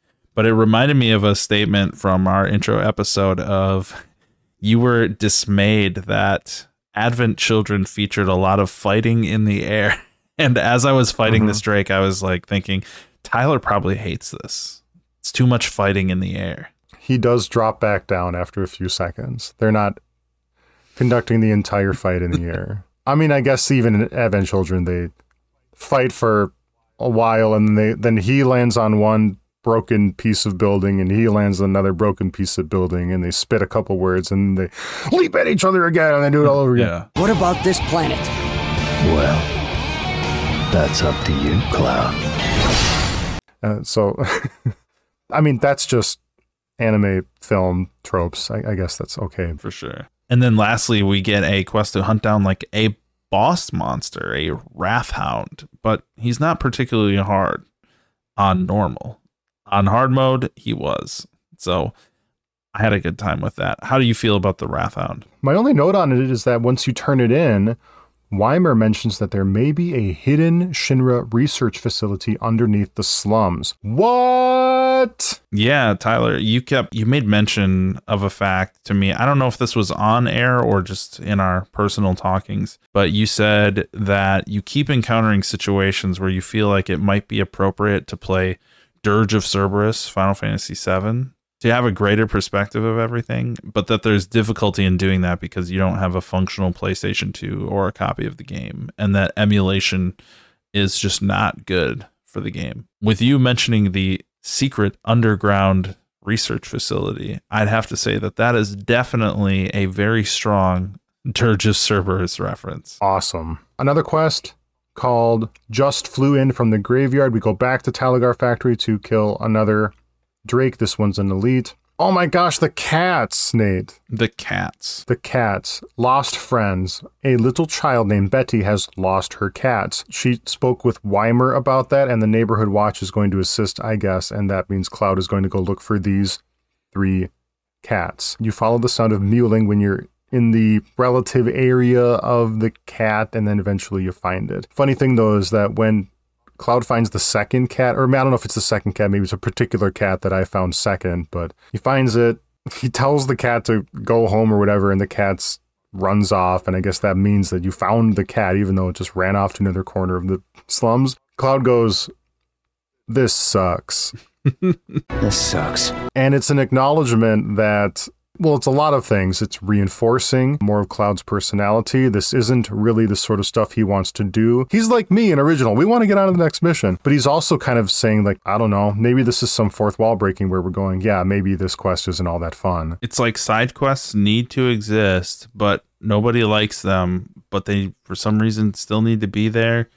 But it reminded me of a statement from our intro episode of you were dismayed that Advent Children featured a lot of fighting in the air. And as I was fighting this mm-hmm. Drake, I was like thinking, Tyler probably hates this. It's too much fighting in the air. He does drop back down after a few seconds. They're not conducting the entire fight in the air. I mean, I guess even in Advent Children, they fight for a while and they then he lands on one broken piece of building and he lands on another broken piece of building and they spit a couple words and they leap at each other again and they do it all over again. Yeah. What about this planet? Well, that's up to you, Cloud. Uh, so, I mean, that's just anime film tropes. I, I guess that's okay. for sure. And then lastly, we get a quest to hunt down like a boss monster, a wrath hound, but he's not particularly hard on normal. On hard mode, he was. So I had a good time with that. How do you feel about the wrath hound? My only note on it is that once you turn it in, Wymer mentions that there may be a hidden Shinra research facility underneath the slums. What? Yeah, Tyler, you kept you made mention of a fact to me. I don't know if this was on air or just in our personal talkings, but you said that you keep encountering situations where you feel like it might be appropriate to play Dirge of Cerberus, Final Fantasy VII, to have a greater perspective of everything, but that there's difficulty in doing that because you don't have a functional PlayStation 2 or a copy of the game, and that emulation is just not good for the game. With you mentioning the secret underground research facility, I'd have to say that that is definitely a very strong Dirge of Cerberus reference. Awesome. Another quest called Just Flew In from the Graveyard. We go back to Talagar Factory to kill another Drake. This one's an elite. Oh my gosh, the cats, Nate. The cats. The cats. Lost friends. A little child named Betty has lost her cats. She spoke with Wymer about that, and the neighborhood watch is going to assist, I guess, and that means Cloud is going to go look for these three cats. You follow the sound of mewling when you're in the relative area of the cat, and then eventually you find it. Funny thing though is that when Cloud finds the second cat, or I don't know if it's the second cat, maybe it's a particular cat that I found second, but he finds it. He tells the cat to go home or whatever, and the cat's runs off, and I guess that means that you found the cat, even though it just ran off to another corner of the slums. Cloud goes, This sucks. This sucks. And it's an acknowledgement that Well, it's a lot of things. It's reinforcing more of Cloud's personality. This isn't really the sort of stuff he wants to do. He's like me in original. We want to get on to the next mission. But he's also kind of saying, like, I don't know, maybe this is some fourth wall breaking where we're going, yeah, maybe this quest isn't all that fun. It's like side quests need to exist, but nobody likes them, but they for some reason still need to be there.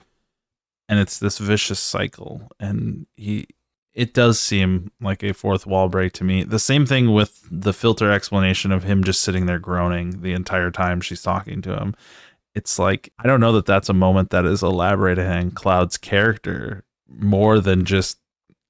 And it's this vicious cycle. And he it does seem like a fourth wall break to me. The same thing with the filter explanation of him just sitting there groaning the entire time she's talking to him. It's like I don't know that that's a moment that is elaborating on Cloud's character more than just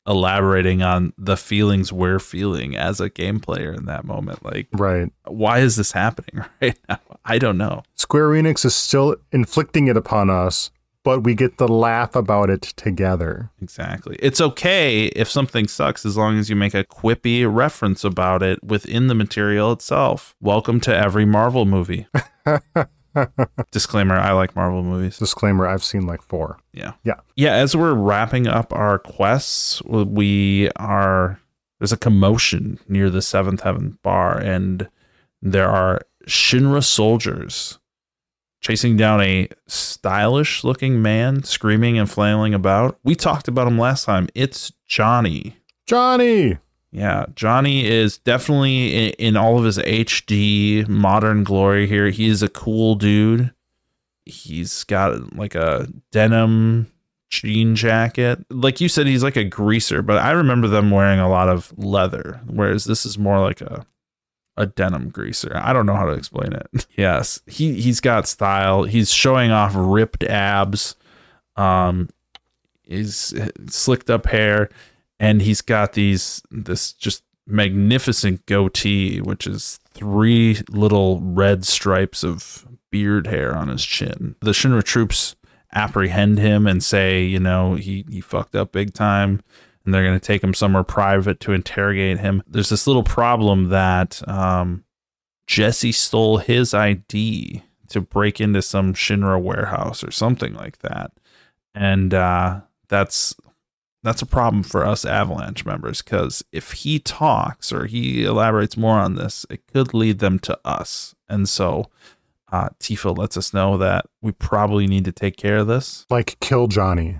elaborating on the feelings we're feeling as a game player in that moment. Like, Right. why is this happening right now? I don't know. Square Enix is still inflicting it upon us, but we get to laugh about it together. Exactly. It's okay if something sucks as long as you make a quippy reference about it within the material itself. Welcome to every Marvel movie. Disclaimer I like Marvel movies. Disclaimer I've seen like four. Yeah. Yeah. Yeah. As we're wrapping up our quests, we are, there's a commotion near the Seventh Heaven bar, and there are Shinra soldiers chasing down a stylish looking man screaming and flailing about. We talked about him last time. It's Johnny. Johnny! Yeah, Johnny is definitely in, in all of his HD modern glory here. He's a cool dude. He's got like a denim jean jacket. Like you said, he's like a greaser, but I remember them wearing a lot of leather, whereas this is more like a a denim greaser. I don't know how to explain it. yes, he he's got style. He's showing off ripped abs. Um, is slicked up hair and he's got these this just magnificent goatee which is three little red stripes of beard hair on his chin the shinra troops apprehend him and say you know he he fucked up big time and they're going to take him somewhere private to interrogate him there's this little problem that um Jessie stole his id to break into some shinra warehouse or something like that and uh that's that's a problem for us Avalanche members because if he talks or he elaborates more on this, it could lead them to us. And so uh, Tifa lets us know that we probably need to take care of this. Like kill Johnny.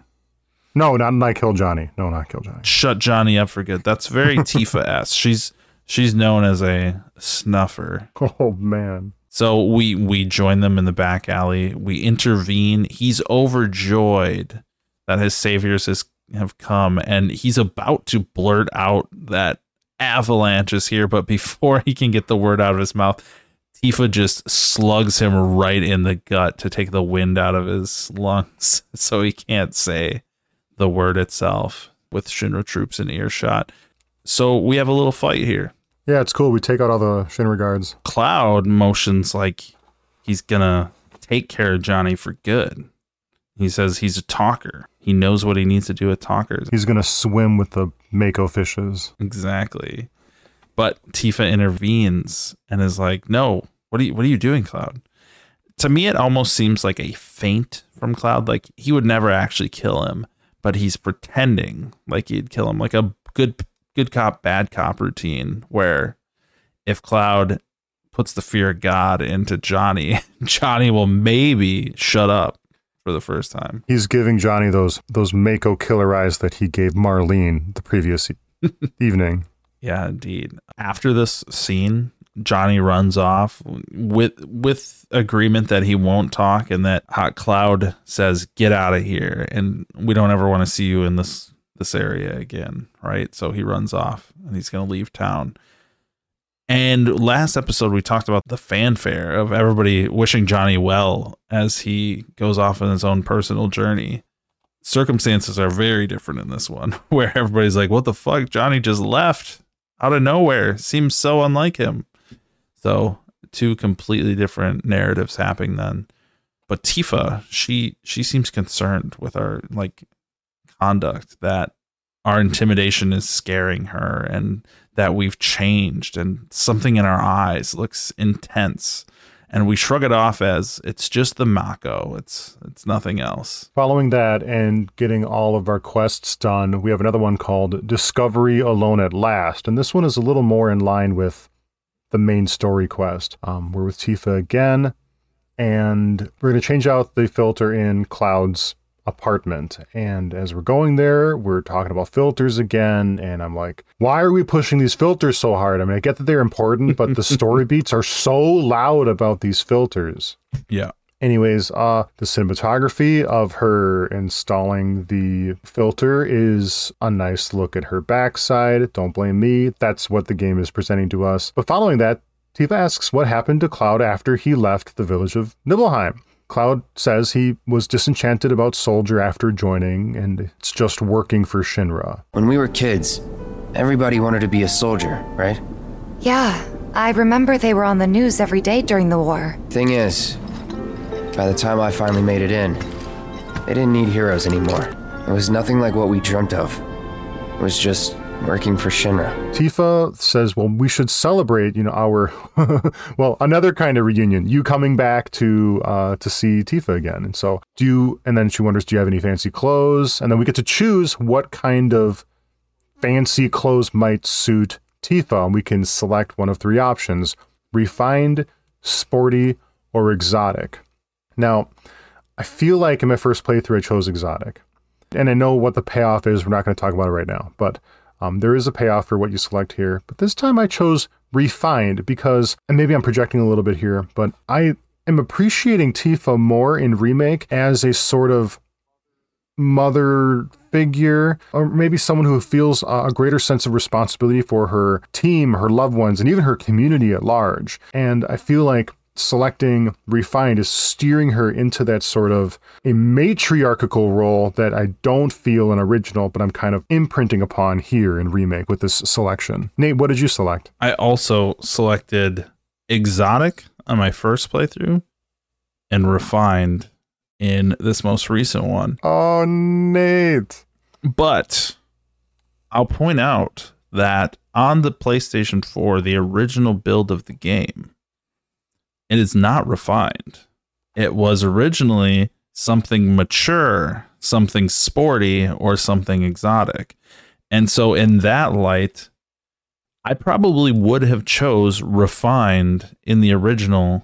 No, not like kill Johnny. No, not kill Johnny. Shut Johnny up for good. That's very Tifa esque. She's she's known as a snuffer. Oh man. So we we join them in the back alley. We intervene. He's overjoyed that his saviors has have come and he's about to blurt out that avalanche is here but before he can get the word out of his mouth tifa just slugs him right in the gut to take the wind out of his lungs so he can't say the word itself with shinra troops in earshot so we have a little fight here Yeah, it's cool. We take out all the Shinra guards. cloud motions like he's gonna take care of johnny for good he says he's a talker he knows what he needs to do with talkers He's gonna swim with the Mako fishes. Exactly. But Tifa intervenes and is like, "No, what are you what are you doing, Cloud?" To me it almost seems like a feint from Cloud like he would never actually kill him, but he's pretending like he'd kill him like a good good cop bad cop routine where if Cloud puts the fear of God into Johnny, Johnny will maybe shut up for the first time. He's giving Johnny those those Mako killer eyes that he gave Marlene the previous e- evening. Yeah, indeed. After this scene, Johnny runs off with with agreement that he won't talk and that Hot Cloud says, "Get out of here," and we don't ever want to see you in this this area again, right? So he runs off and he's going to leave town. And last episode, we talked about the fanfare of everybody wishing Johnny well as he goes off on his own personal journey. Circumstances are very different in this one, where everybody's like, What the fuck? Johnny just left out of nowhere. Seems so unlike him. So, two completely different narratives happening then. But Tifa, she she seems concerned with our like conduct that our intimidation is scaring her and that we've changed and something in our eyes looks intense and we shrug it off as it's just the mako it's it's nothing else Following that and getting all of our quests done, we have another one called Discovery Alone at Last. And this one is a little more in line with the main story quest. Um, we're with Tifa again, and we're going to change out the filter in Cloud's apartment. And as we're going there, we're talking about filters again. And I'm like, why are we pushing these filters so hard? I mean, I get that they're important, but the story beats are so loud about these filters. Yeah. Anyways, uh, the cinematography of her installing the filter is a nice look at her backside. Don't blame me. That's what the game is presenting to us. But following that, Tifa asks what happened to Cloud after he left the village of Nibelheim. Cloud says he was disenchanted about Soldier after joining, and it's just working for Shinra. When we were kids, everybody wanted to be a soldier, right? Yeah, I remember they were on the news every day during the war. Thing is, by the time I finally made it in, they didn't need heroes anymore. It was nothing like what we dreamt of. It was just working for Shinra. Tifa says, "Well, we should celebrate, you know, our well, another kind of reunion. You coming back to uh, to see Tifa again." And so, do you? And then she wonders, "Do you have any fancy clothes?" And then we get to choose what kind of fancy clothes might suit Tifa, and we can select one of three options: refined, sporty, or exotic. Now, I feel like in my first playthrough, I chose exotic. And I know what the payoff is. We're not going to talk about it right now, but um, there is a payoff for what you select here. But this time I chose refined because, and maybe I'm projecting a little bit here, but I am appreciating Tifa more in Remake as a sort of mother figure, or maybe someone who feels a greater sense of responsibility for her team, her loved ones, and even her community at large. And I feel like selecting refined is steering her into that sort of a matriarchal role that I don't feel an original, but I'm kind of imprinting upon here in remake with this selection. Nate, what did you select? I also selected exotic on my first playthrough and refined in this most recent one. Oh, Nate. But I'll point out that on the PlayStation 4, the original build of the game, it is not refined. It was originally something mature, something sporty, or something exotic. And so in that light, I probably would have chose refined in the original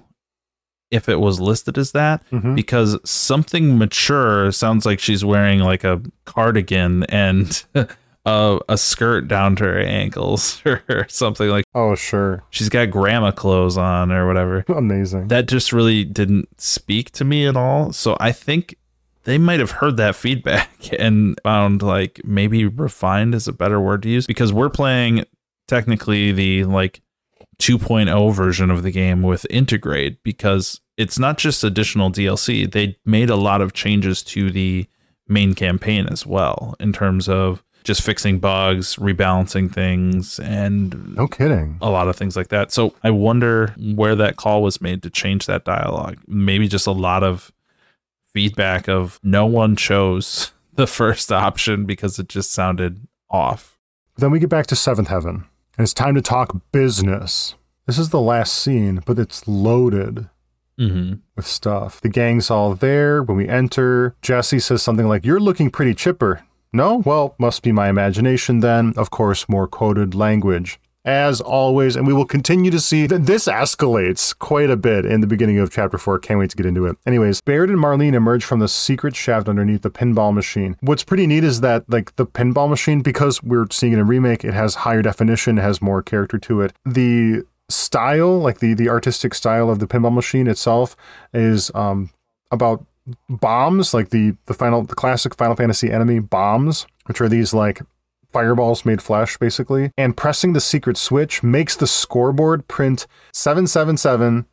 if it was listed as that Mhm. because something mature sounds like she's wearing like a cardigan and a, a skirt down to her ankles or something like Oh, sure. she's got grandma clothes on or whatever. Amazing. That just really didn't speak to me at all. So I think they might have heard that feedback and found like maybe refined is a better word to use because we're playing technically the like 2.0 version of the game with Intergrade because it's not just additional DLC. They made a lot of changes to the main campaign as well in terms of just fixing bugs, rebalancing things and no kidding. a lot of things like that. So I wonder where that call was made to change that dialogue. Maybe just a lot of feedback of no one chose the first option because it just sounded off. Then we get back to Seventh Heaven, and it's time to talk business. This is the last scene, but it's loaded Mm-hmm. with stuff. The gang's all there. When we enter, Jessie says something like, You're looking pretty chipper. No? Well, must be my imagination then. Of course, more quoted language. As always, and we will continue to see that this escalates quite a bit in the beginning of chapter 4. Can't wait to get into it. Anyways, Barret and Marlene emerge from the secret shaft underneath the pinball machine. What's pretty neat is that, like, the pinball machine, because we're seeing it in a remake, it has higher definition, it has more character to it. The style, like the the artistic style of the pinball machine itself, is um about bombs, like the the final the classic Final Fantasy enemy bombs, which are these like fireballs made flesh basically. And pressing the secret switch makes the scoreboard print 777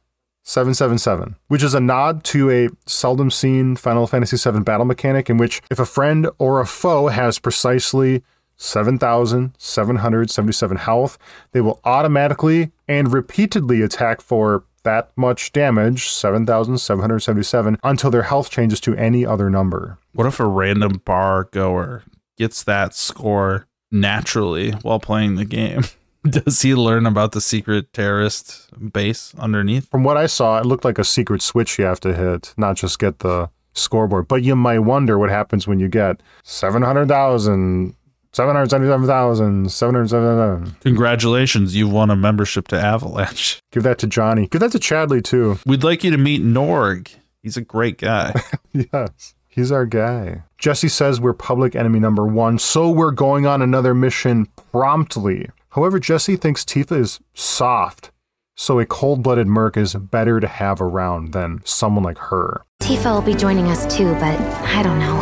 777, which is a nod to a seldom seen Final Fantasy VII battle mechanic in which if a friend or a foe has precisely 7,777 health, they will automatically and repeatedly attack for that much damage, 7,777, until their health changes to any other number. What if a random bar goer gets that score naturally while playing the game? Does he learn about the secret terrorist base underneath? From what I saw, it looked like a secret switch you have to hit, not just get the scoreboard. But you might wonder what happens when you get 700,000. 777,000, 777. Congratulations, you've won a membership to Avalanche. Give that to Johnny. Give that to Chadley too. We'd like you to meet Norg. He's a great guy. yes. He's our guy. Jessie says we're public enemy number one, so we're going on another mission promptly. However, Jessie thinks Tifa is soft, so a cold blooded merc is better to have around than someone like her. Tifa will be joining us too, but I don't know.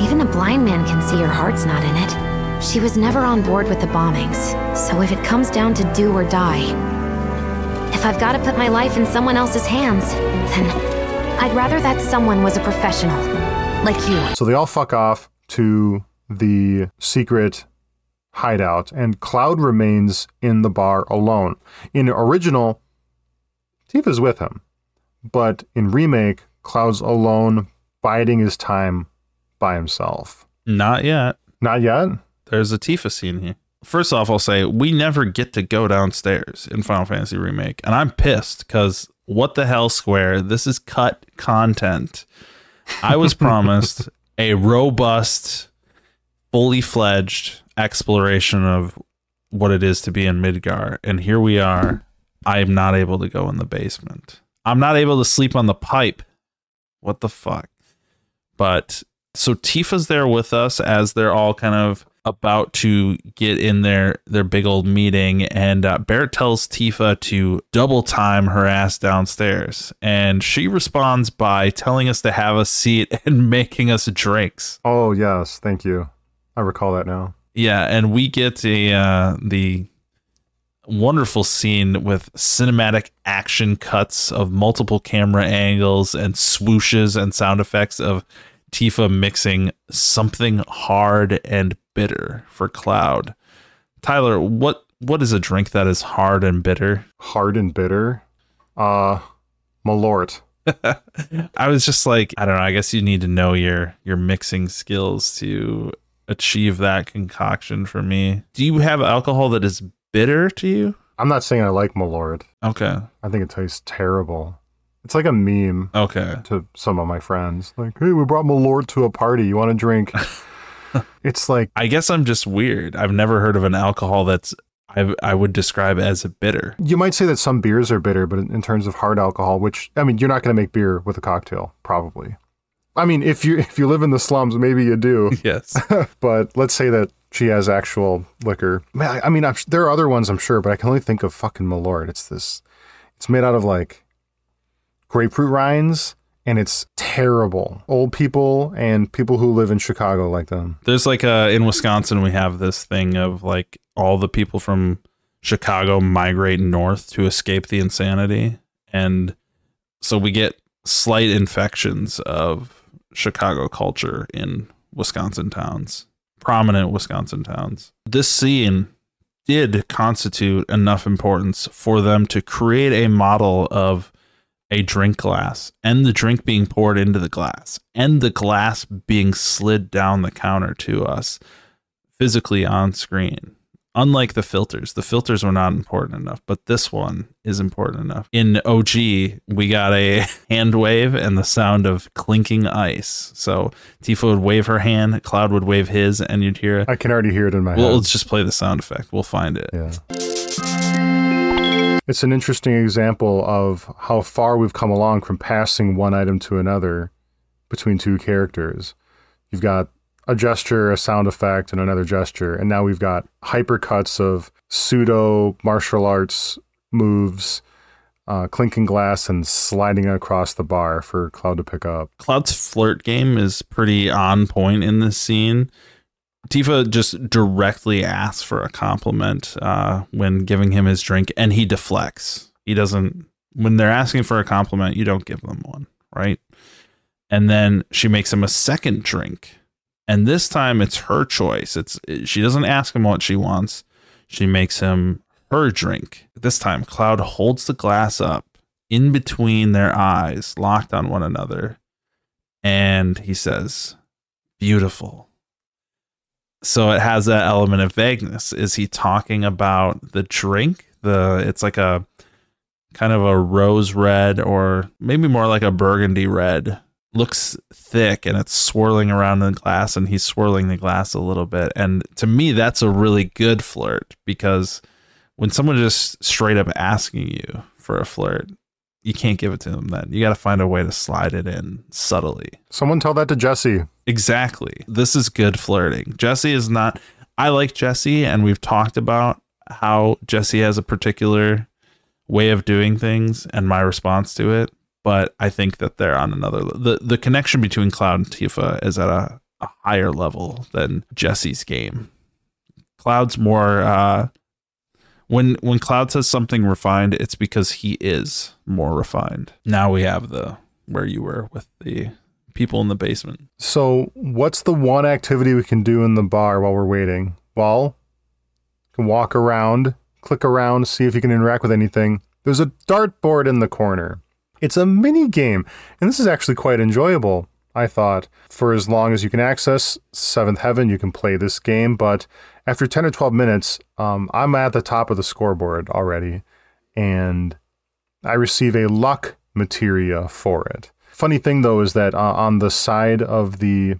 Even a blind man can see her heart's not in it. She was never on board with the bombings, so if it comes down to do or die, if I've got to put my life in someone else's hands, then I'd rather that someone was a professional, like you. So they all fuck off to the secret hideout, and Cloud remains in the bar alone. In original, Tifa's with him, but in remake, Cloud's alone, biding his time by himself. Not yet. Not yet? There's a Tifa scene here. First off, I'll say we never get to go downstairs in Final Fantasy Remake, and I'm pissed because what the hell, Square? This is cut content. I was promised a robust, fully fledged exploration of what it is to be in Midgar, and here we are. I am not able to go in the basement. I'm not able to sleep on the pipe. What the fuck? But so Tifa's there with us as they're all kind of about to get in their their big old meeting and uh, Barret tells Tifa to double time her ass downstairs and she responds by telling us to have a seat and making us drinks. Oh, yes. Thank you. I recall that now. Yeah, and we get a uh, the wonderful scene with cinematic action cuts of multiple camera angles and swooshes and sound effects of Tifa mixing something hard and bitter for Cloud. Tyler, what what is a drink that is hard and bitter? Hard and bitter? Uh, Malort. I was just like, I don't know, I guess you need to know your your mixing skills to achieve that concoction for me. Do you have alcohol that is bitter to you? I'm not saying I like Malort. Okay. I think it tastes terrible. It's like a meme Okay. to some of my friends. Like, hey, we brought Malort to a party. You want a drink? it's like, I guess I'm just weird. I've never heard of an alcohol that's I I would describe as a bitter. you might say that some beers are bitter, but in, terms of hard alcohol, which, I mean, you're not going to make beer with a cocktail, probably. I mean, if you if you live in the slums, maybe you do. Yes. but let's say that she has actual liquor. Man, I, I mean, I'm, there are other ones, I'm sure, but I can only think of fucking Malort. It's this, it's made out of like grapefruit rinds, and it's terrible. Old people and people who live in Chicago like them. There's like a in Wisconsin we have this thing of like all the people from Chicago migrate north to escape the insanity and so we get slight infections of Chicago culture in Wisconsin towns, prominent Wisconsin towns. This scene did constitute enough importance for them to create a model of a drink glass and the drink being poured into the glass and the glass being slid down the counter to us physically on screen. Unlike the filters, the filters were not important enough, but this one is important enough. In OG, we got a hand wave and the sound of clinking ice. So Tifa would wave her hand, Cloud would wave his, and you'd hear it. I can already hear it in my Well, head. let's just play the sound effect. We'll find it. Yeah. It's an interesting example of how far we've come along from passing one item to another between two characters. You've got a gesture, a sound effect, and another gesture, and now we've got hypercuts of pseudo martial arts moves, uh, clinking glass, and sliding across the bar for Cloud to pick up. Cloud's flirt game is pretty on point in this scene. Tifa just directly asks for a compliment uh, when giving him his drink, and he deflects. He doesn't. When they're asking for a compliment, you don't give them one, right? And then she makes him a second drink, and this time it's her choice. It's she doesn't ask him what she wants. She makes him her drink. This time, Cloud holds the glass up in between their eyes, locked on one another, and he says, "Beautiful." So it has that element of vagueness. Is he talking about the drink? The it's like a kind of a rose red or maybe more like a burgundy red looks thick and it's swirling around in the glass and he's swirling the glass a little bit. And to me, that's a really good flirt because when someone just straight up asking you for a flirt, you can't give it to them then. You got to find a way to slide it in subtly. Someone tell that to Jessie. Exactly. This is good flirting. Jessie is not. I like Jessie, and we've talked about how Jessie has a particular way of doing things and my response to it. But I think that they're on another. the The connection between Cloud and Tifa is at a, a higher level than Jessie's game. Cloud's more. Uh, when when Cloud says something refined, it's because he is more refined. Now we have the where you were with the people in the basement. So, what's the one activity we can do in the bar while we're waiting? Well, can walk around, click around, see if you can interact with anything. There's a dartboard in the corner. It's a mini game, and this is actually quite enjoyable. I thought for as long as you can access Seventh Heaven, you can play this game. But after 10 or 12 minutes, um, I'm at the top of the scoreboard already, and I receive a luck materia for it. Funny thing though is that uh, on the side of the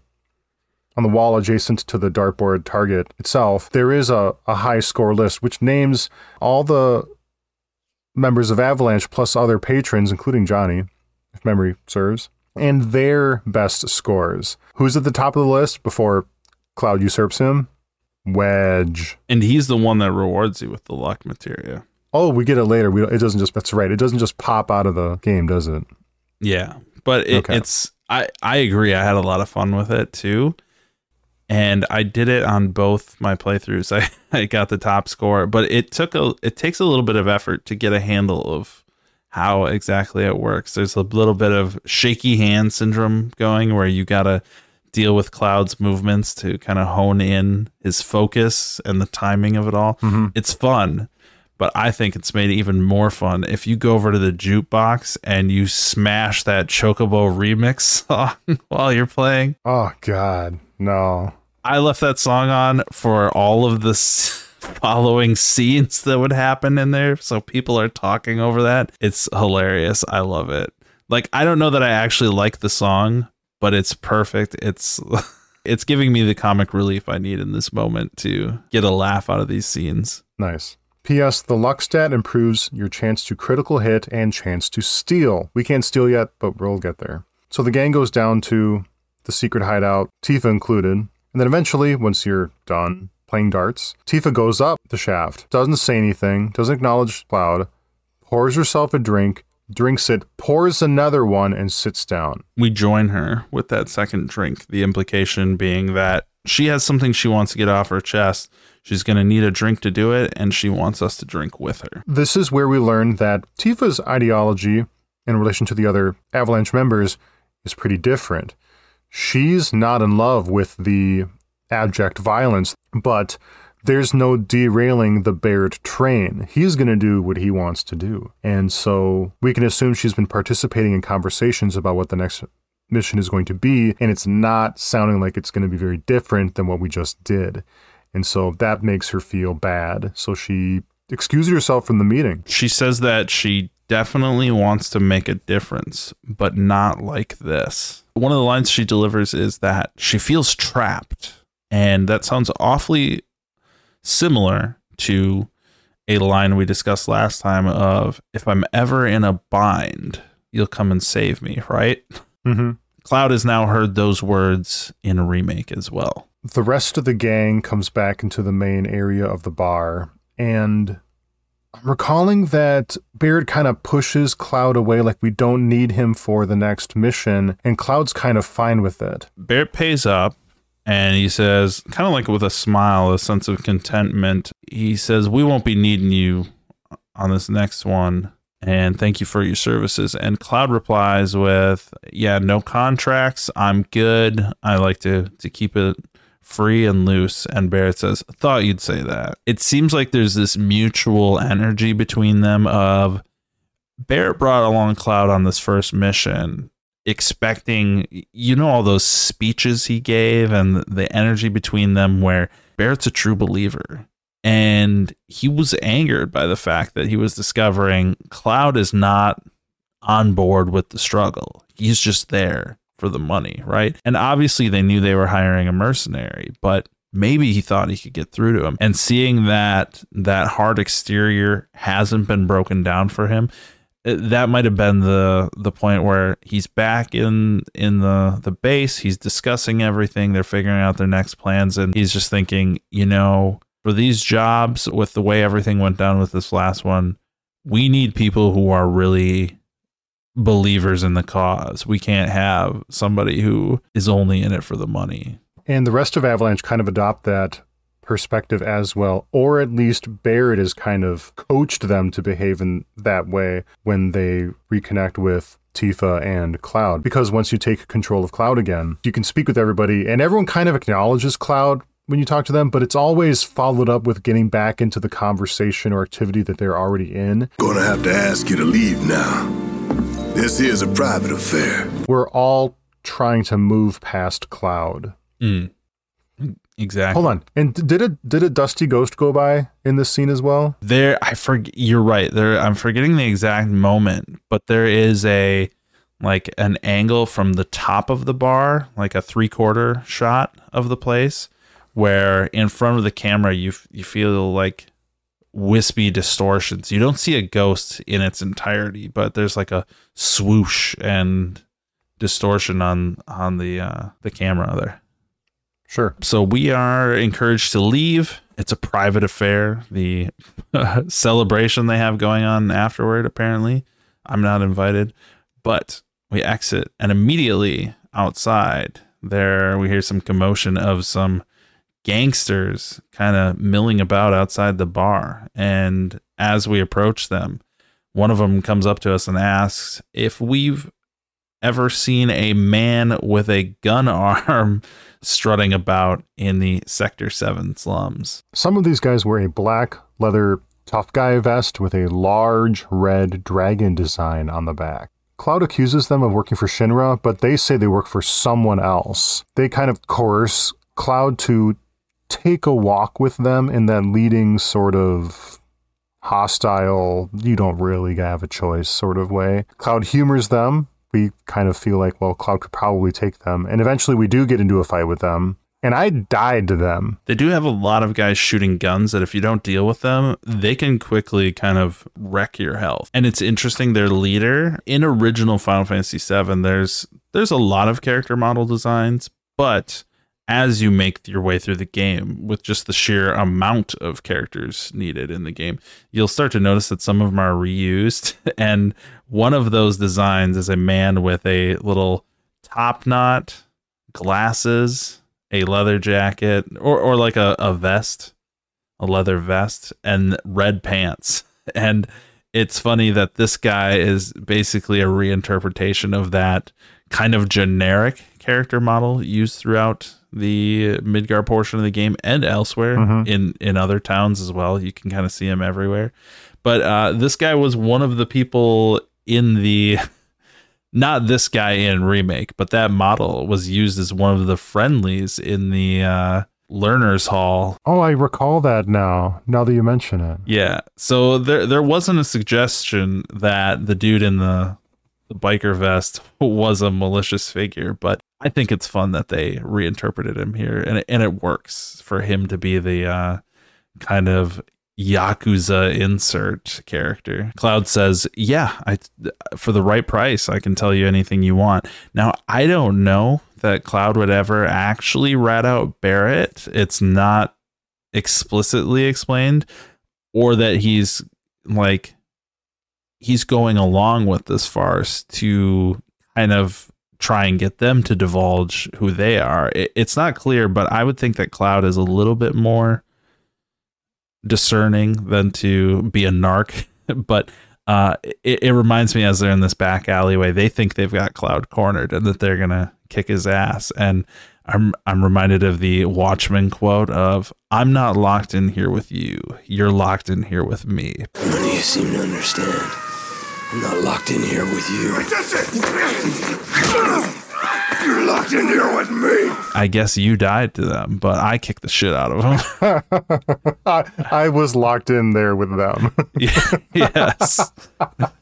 on the wall adjacent to the dartboard target itself, there is a, a high score list which names all the members of Avalanche plus other patrons, including Johnny, if memory serves, and their best scores. Who's at the top of the list before Cloud usurps him? Wedge. And he's the one that rewards you with the luck materia. Oh, we get it later. We, it doesn't just, that's right. It doesn't just pop out of the game, does it? Yeah. But it, Okay. it's, I, I agree. I had a lot of fun with it too. And I did it on both my playthroughs. I, I got the top score, but it took a, it takes a little bit of effort to get a handle of how exactly it works. There's a little bit of shaky hand syndrome going where you got to deal with Cloud's movements to kind of hone in his focus and the timing of it all. Mm-hmm. It's fun, but I think it's made even more fun if you go over to the jukebox and you smash that Chocobo remix song while you're playing. Oh, God. No. I left that song on for all of the following scenes that would happen in there. So people are talking over that. It's hilarious. I love it. Like I don't know that I actually like the song, but it's perfect. It's it's giving me the comic relief I need in this moment to get a laugh out of these scenes. Nice. P.S. The luck stat improves your chance to critical hit and chance to steal. We can't steal yet, but we'll get there. So the gang goes down to the secret hideout, Tifa included. And then eventually, once you're done playing darts, Tifa goes up the shaft, doesn't say anything, doesn't acknowledge Cloud, pours herself a drink, drinks it, pours another one, and sits down. We join her with that second drink. The implication being that she has something she wants to get off her chest. She's going to need a drink to do it, and she wants us to drink with her. This is where we learn that Tifa's ideology in relation to the other Avalanche members is pretty different. She's not in love with the abject violence, but there's no derailing the Barret train. He's going to do what he wants to do. And so we can assume she's been participating in conversations about what the next mission is going to be, and it's not sounding like it's going to be very different than what we just did. And so that makes her feel bad. So she excuses herself from the meeting. She says that she definitely wants to make a difference, but not like this. One of the lines she delivers is that she feels trapped. And that sounds awfully similar to a line we discussed last time of if I'm ever in a bind, you'll come and save me, right? Mm-hmm. Cloud has now heard those words in a remake as well. The rest of the gang comes back into the main area of the bar, and I'm recalling that Barret kind of pushes Cloud away, like we don't need him for the next mission, and Cloud's kind of fine with it. Barret pays up and he says, kind of like with a smile, a sense of contentment, he says, We won't be needing you on this next one. And thank you for your services. And Cloud replies with, Yeah, no contracts. I'm good. I like to, to keep it free and loose. And Barret says, Thought you'd say that. It seems like there's this mutual energy between them of Barret brought along Cloud on this first mission expecting you know all those speeches he gave and the energy between them where Barret's a true believer and he was angered by the fact that he was discovering Cloud is not on board with the struggle. He's just there for the money, right? And obviously they knew they were hiring a mercenary, but maybe he thought he could get through to him. And seeing that that hard exterior hasn't been broken down for him, Uh, that might have been the the point where he's back in in the the base. He's discussing everything. They're figuring out their next plans. And he's just thinking you know for these jobs with the way everything went down with this last one we need people who are really believers in the cause. We can't have somebody who is only in it for the money. And the rest of Avalanche kind of adopt that perspective as well, or at least Barret has kind of coached them to behave in that way when they reconnect with Tifa and Cloud. Because once you take control of Cloud again, you can speak with everybody, and everyone kind of acknowledges Cloud when you talk to them, but it's always followed up with getting back into the conversation or activity that they're already in. Gonna have to ask you to leave now. This is a private affair. We're all trying to move past Cloud. Hmm. Exactly Hold on. And did a did a dusty ghost go by in this scene as well? there i forget you're right there i'm forgetting the exact moment but there is a like an angle from the top of the bar like a three quarter shot of the place where in front of the camera you you feel like wispy distortions you don't see a ghost in its entirety but there's like a swoosh and distortion on on the uh the camera there Sure. so we are encouraged to leave. It's a private affair. The uh, celebration they have going on afterward, apparently. I'm not invited, but we exit and immediately outside there we hear some commotion of some gangsters kind of milling about outside the bar. And as we approach them, one of them comes up to us and asks if we've ever seen a man with a gun arm strutting about in the Sector 7 slums. Some of these guys wear a black leather tough guy vest with a large red dragon design on the back. Cloud accuses them of working for Shinra, but they say they work for someone else. They kind of coerce Cloud to take a walk with them in that leading sort of hostile, you don't really have a choice sort of way. Cloud humors them. We kind of feel like, well, Cloud could probably take them. And eventually we do get into a fight with them. And I died to them. They do have a lot of guys shooting guns that if you don't deal with them, they can quickly kind of wreck your health. And it's interesting their leader in original Final Fantasy VII, there's there's a lot of character model designs, but as you make your way through the game with just the sheer amount of characters needed in the game, you'll start to notice that some of them are reused. And one of those designs is a man with a little top knot, glasses, a leather jacket, or, or like a, a vest, a leather vest, and red pants. And it's funny that this guy is basically a reinterpretation of that kind of generic character model used throughout the Midgar portion of the game and elsewhere Mhm. in in other towns as well. You can kind of see him everywhere. But uh, this guy was one of the people in the not this guy in remake, but that model was used as one of the friendlies in the uh, learners hall Oh, I recall that now, now that you mention it. yeah. So there there wasn't a suggestion that the dude in the, the biker vest was a malicious figure, but I think it's fun that they reinterpreted him here and it, and it works for him to be the uh, kind of yakuza insert character. Cloud says, "Yeah, I for the right price, I can tell you anything you want." Now, I don't know that Cloud would ever actually rat out Barret. It's not explicitly explained or that he's like he's going along with this farce to kind of try and get them to divulge who they are. It, it's not clear, but I would think that Cloud is a little bit more discerning than to be a narc. but uh, it, it reminds me as they're in this back alleyway, they think they've got Cloud cornered and that they're gonna kick his ass. And I'm I'm reminded of the Watchmen quote of "I'm not locked in here with you. You're locked in here with me." None of you seem to understand. I'm not locked in here with you. That's! You're locked in here with me! I guess you died to them, but I kicked the shit out of them. I, I was locked in there with them. yes.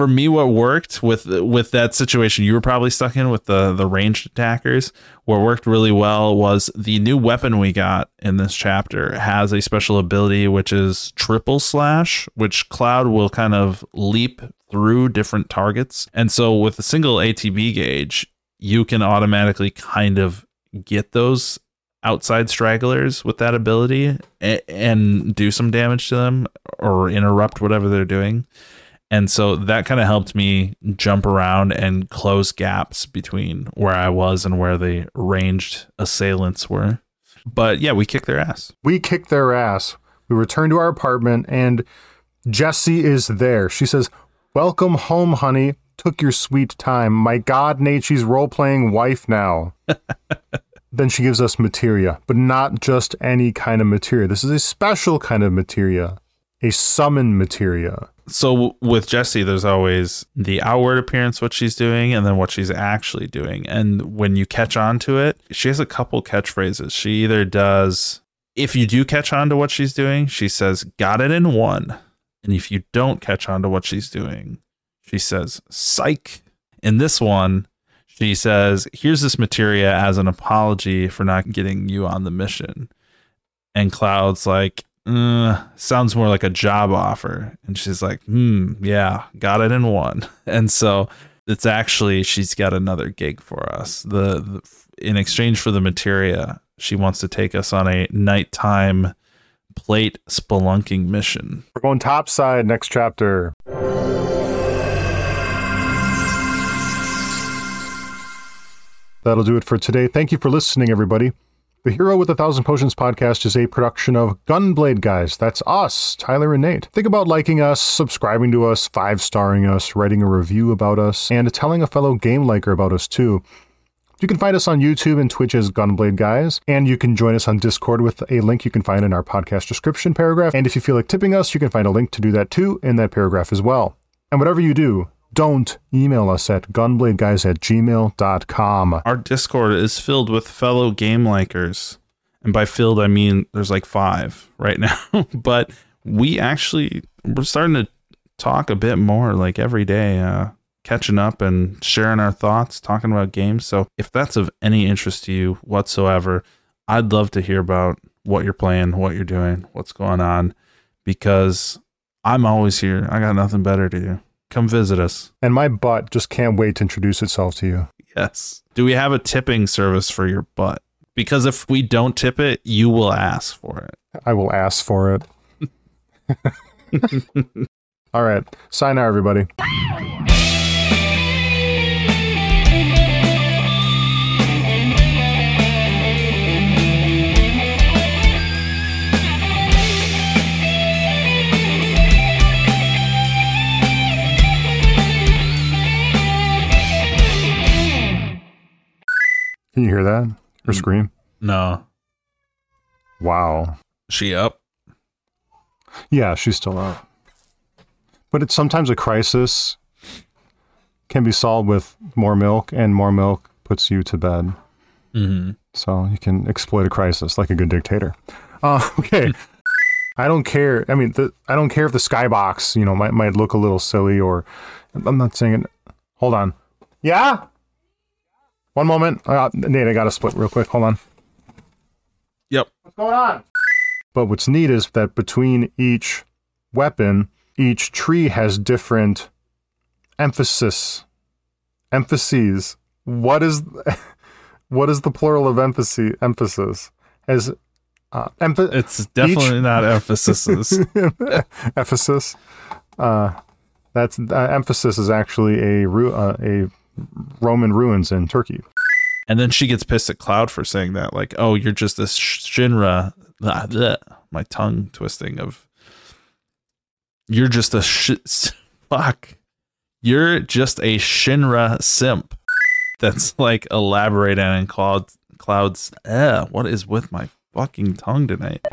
for me, what worked with with that situation you were probably stuck in with the the ranged attackers. What worked really well was the new weapon we got in this chapter has a special ability which is triple slash, which Cloud will kind of leap through different targets. And so with a single ATB gauge, you can automatically kind of get those outside stragglers with that ability and, and do some damage to them or interrupt whatever they're doing. And so that kind of helped me jump around and close gaps between where I was and where the ranged assailants were. But yeah, we kicked their ass. We kicked their ass. We return to our apartment and Jessie is there. She says, Welcome home, honey. Took your sweet time. My God, Nate, she's role playing wife now. then she gives us materia, but not just any kind of materia. This is a special kind of materia, a summon materia. So with Jessie, there's always the outward appearance, what she's doing, and then what she's actually doing. And when you catch on to it, she has a couple catchphrases. She either does, if you do catch on to what she's doing, she says, got it in one. And if you don't catch on to what she's doing, she says, psych. In this one, she says, here's this materia as an apology for not getting you on the mission. And Cloud's like, uh, sounds more like a job offer. And she's like, hmm, yeah, got it in one. And so it's actually, she's got another gig for us. The, the In exchange for the materia, she wants to take us on a nighttime plate spelunking mission. We're going topside next chapter. That'll do it for today. Thank you for listening, everybody. The Hero with a Thousand Potions podcast is a production of Gunblade Guys. That's us, Tyler and Nate. Think about liking us, subscribing to us, five starring us, writing a review about us, and telling a fellow game liker about us too. You can find us on YouTube and Twitch as Gunblade Guys, and you can join us on Discord with a link you can find in our podcast description paragraph. And if you feel like tipping us, you can find a link to do that too in that paragraph as well. And whatever you do, don't email us at gunbladeguys at gmail.com. Our Discord is filled with fellow game likers. And by filled, I mean there's like five right now. but we actually, we're starting to talk a bit more like every day, uh, catching up and sharing our thoughts, talking about games. So if that's of any interest to you whatsoever, I'd love to hear about what you're playing, what you're doing, what's going on, because I'm always here. I got nothing better to do. Come visit us. And my butt just can't wait to introduce itself to you. Yes. Do we have a tipping service for your butt? Because if we don't tip it, you will ask for it. I will ask for it. All right. Sign out, everybody. Can you hear that? Her scream? No. Wow. She up? Yeah, she's still up. But it's sometimes a crisis can be solved with more milk, and more milk puts you to bed. Mm-hmm. So you can exploit a crisis like a good dictator. Uh, okay. I don't care. I mean, the, I don't care if the skybox, you know, might might look a little silly or I'm not saying it. Hold on. Yeah. One moment. Uh, Nate, I got to split real quick. Hold on. Yep. What's going on? But what's neat is that between each weapon, each tree has different emphasis. Emphases. What is what is the plural of emphasis? Emphasis as uh, emph- It's definitely each- not emphasis. emphasis. Uh, that's uh, emphasis is actually a ru- uh, a Roman ruins in Turkey. and then she gets pissed at Cloud for saying that, like, "Oh, you're just this Shinra." Blah, blah, my tongue twisting of. You're just a sh- fuck. You're just a Shinra simp. That's like elaborating on Cloud Cloud's. Eh, what is with my fucking tongue tonight?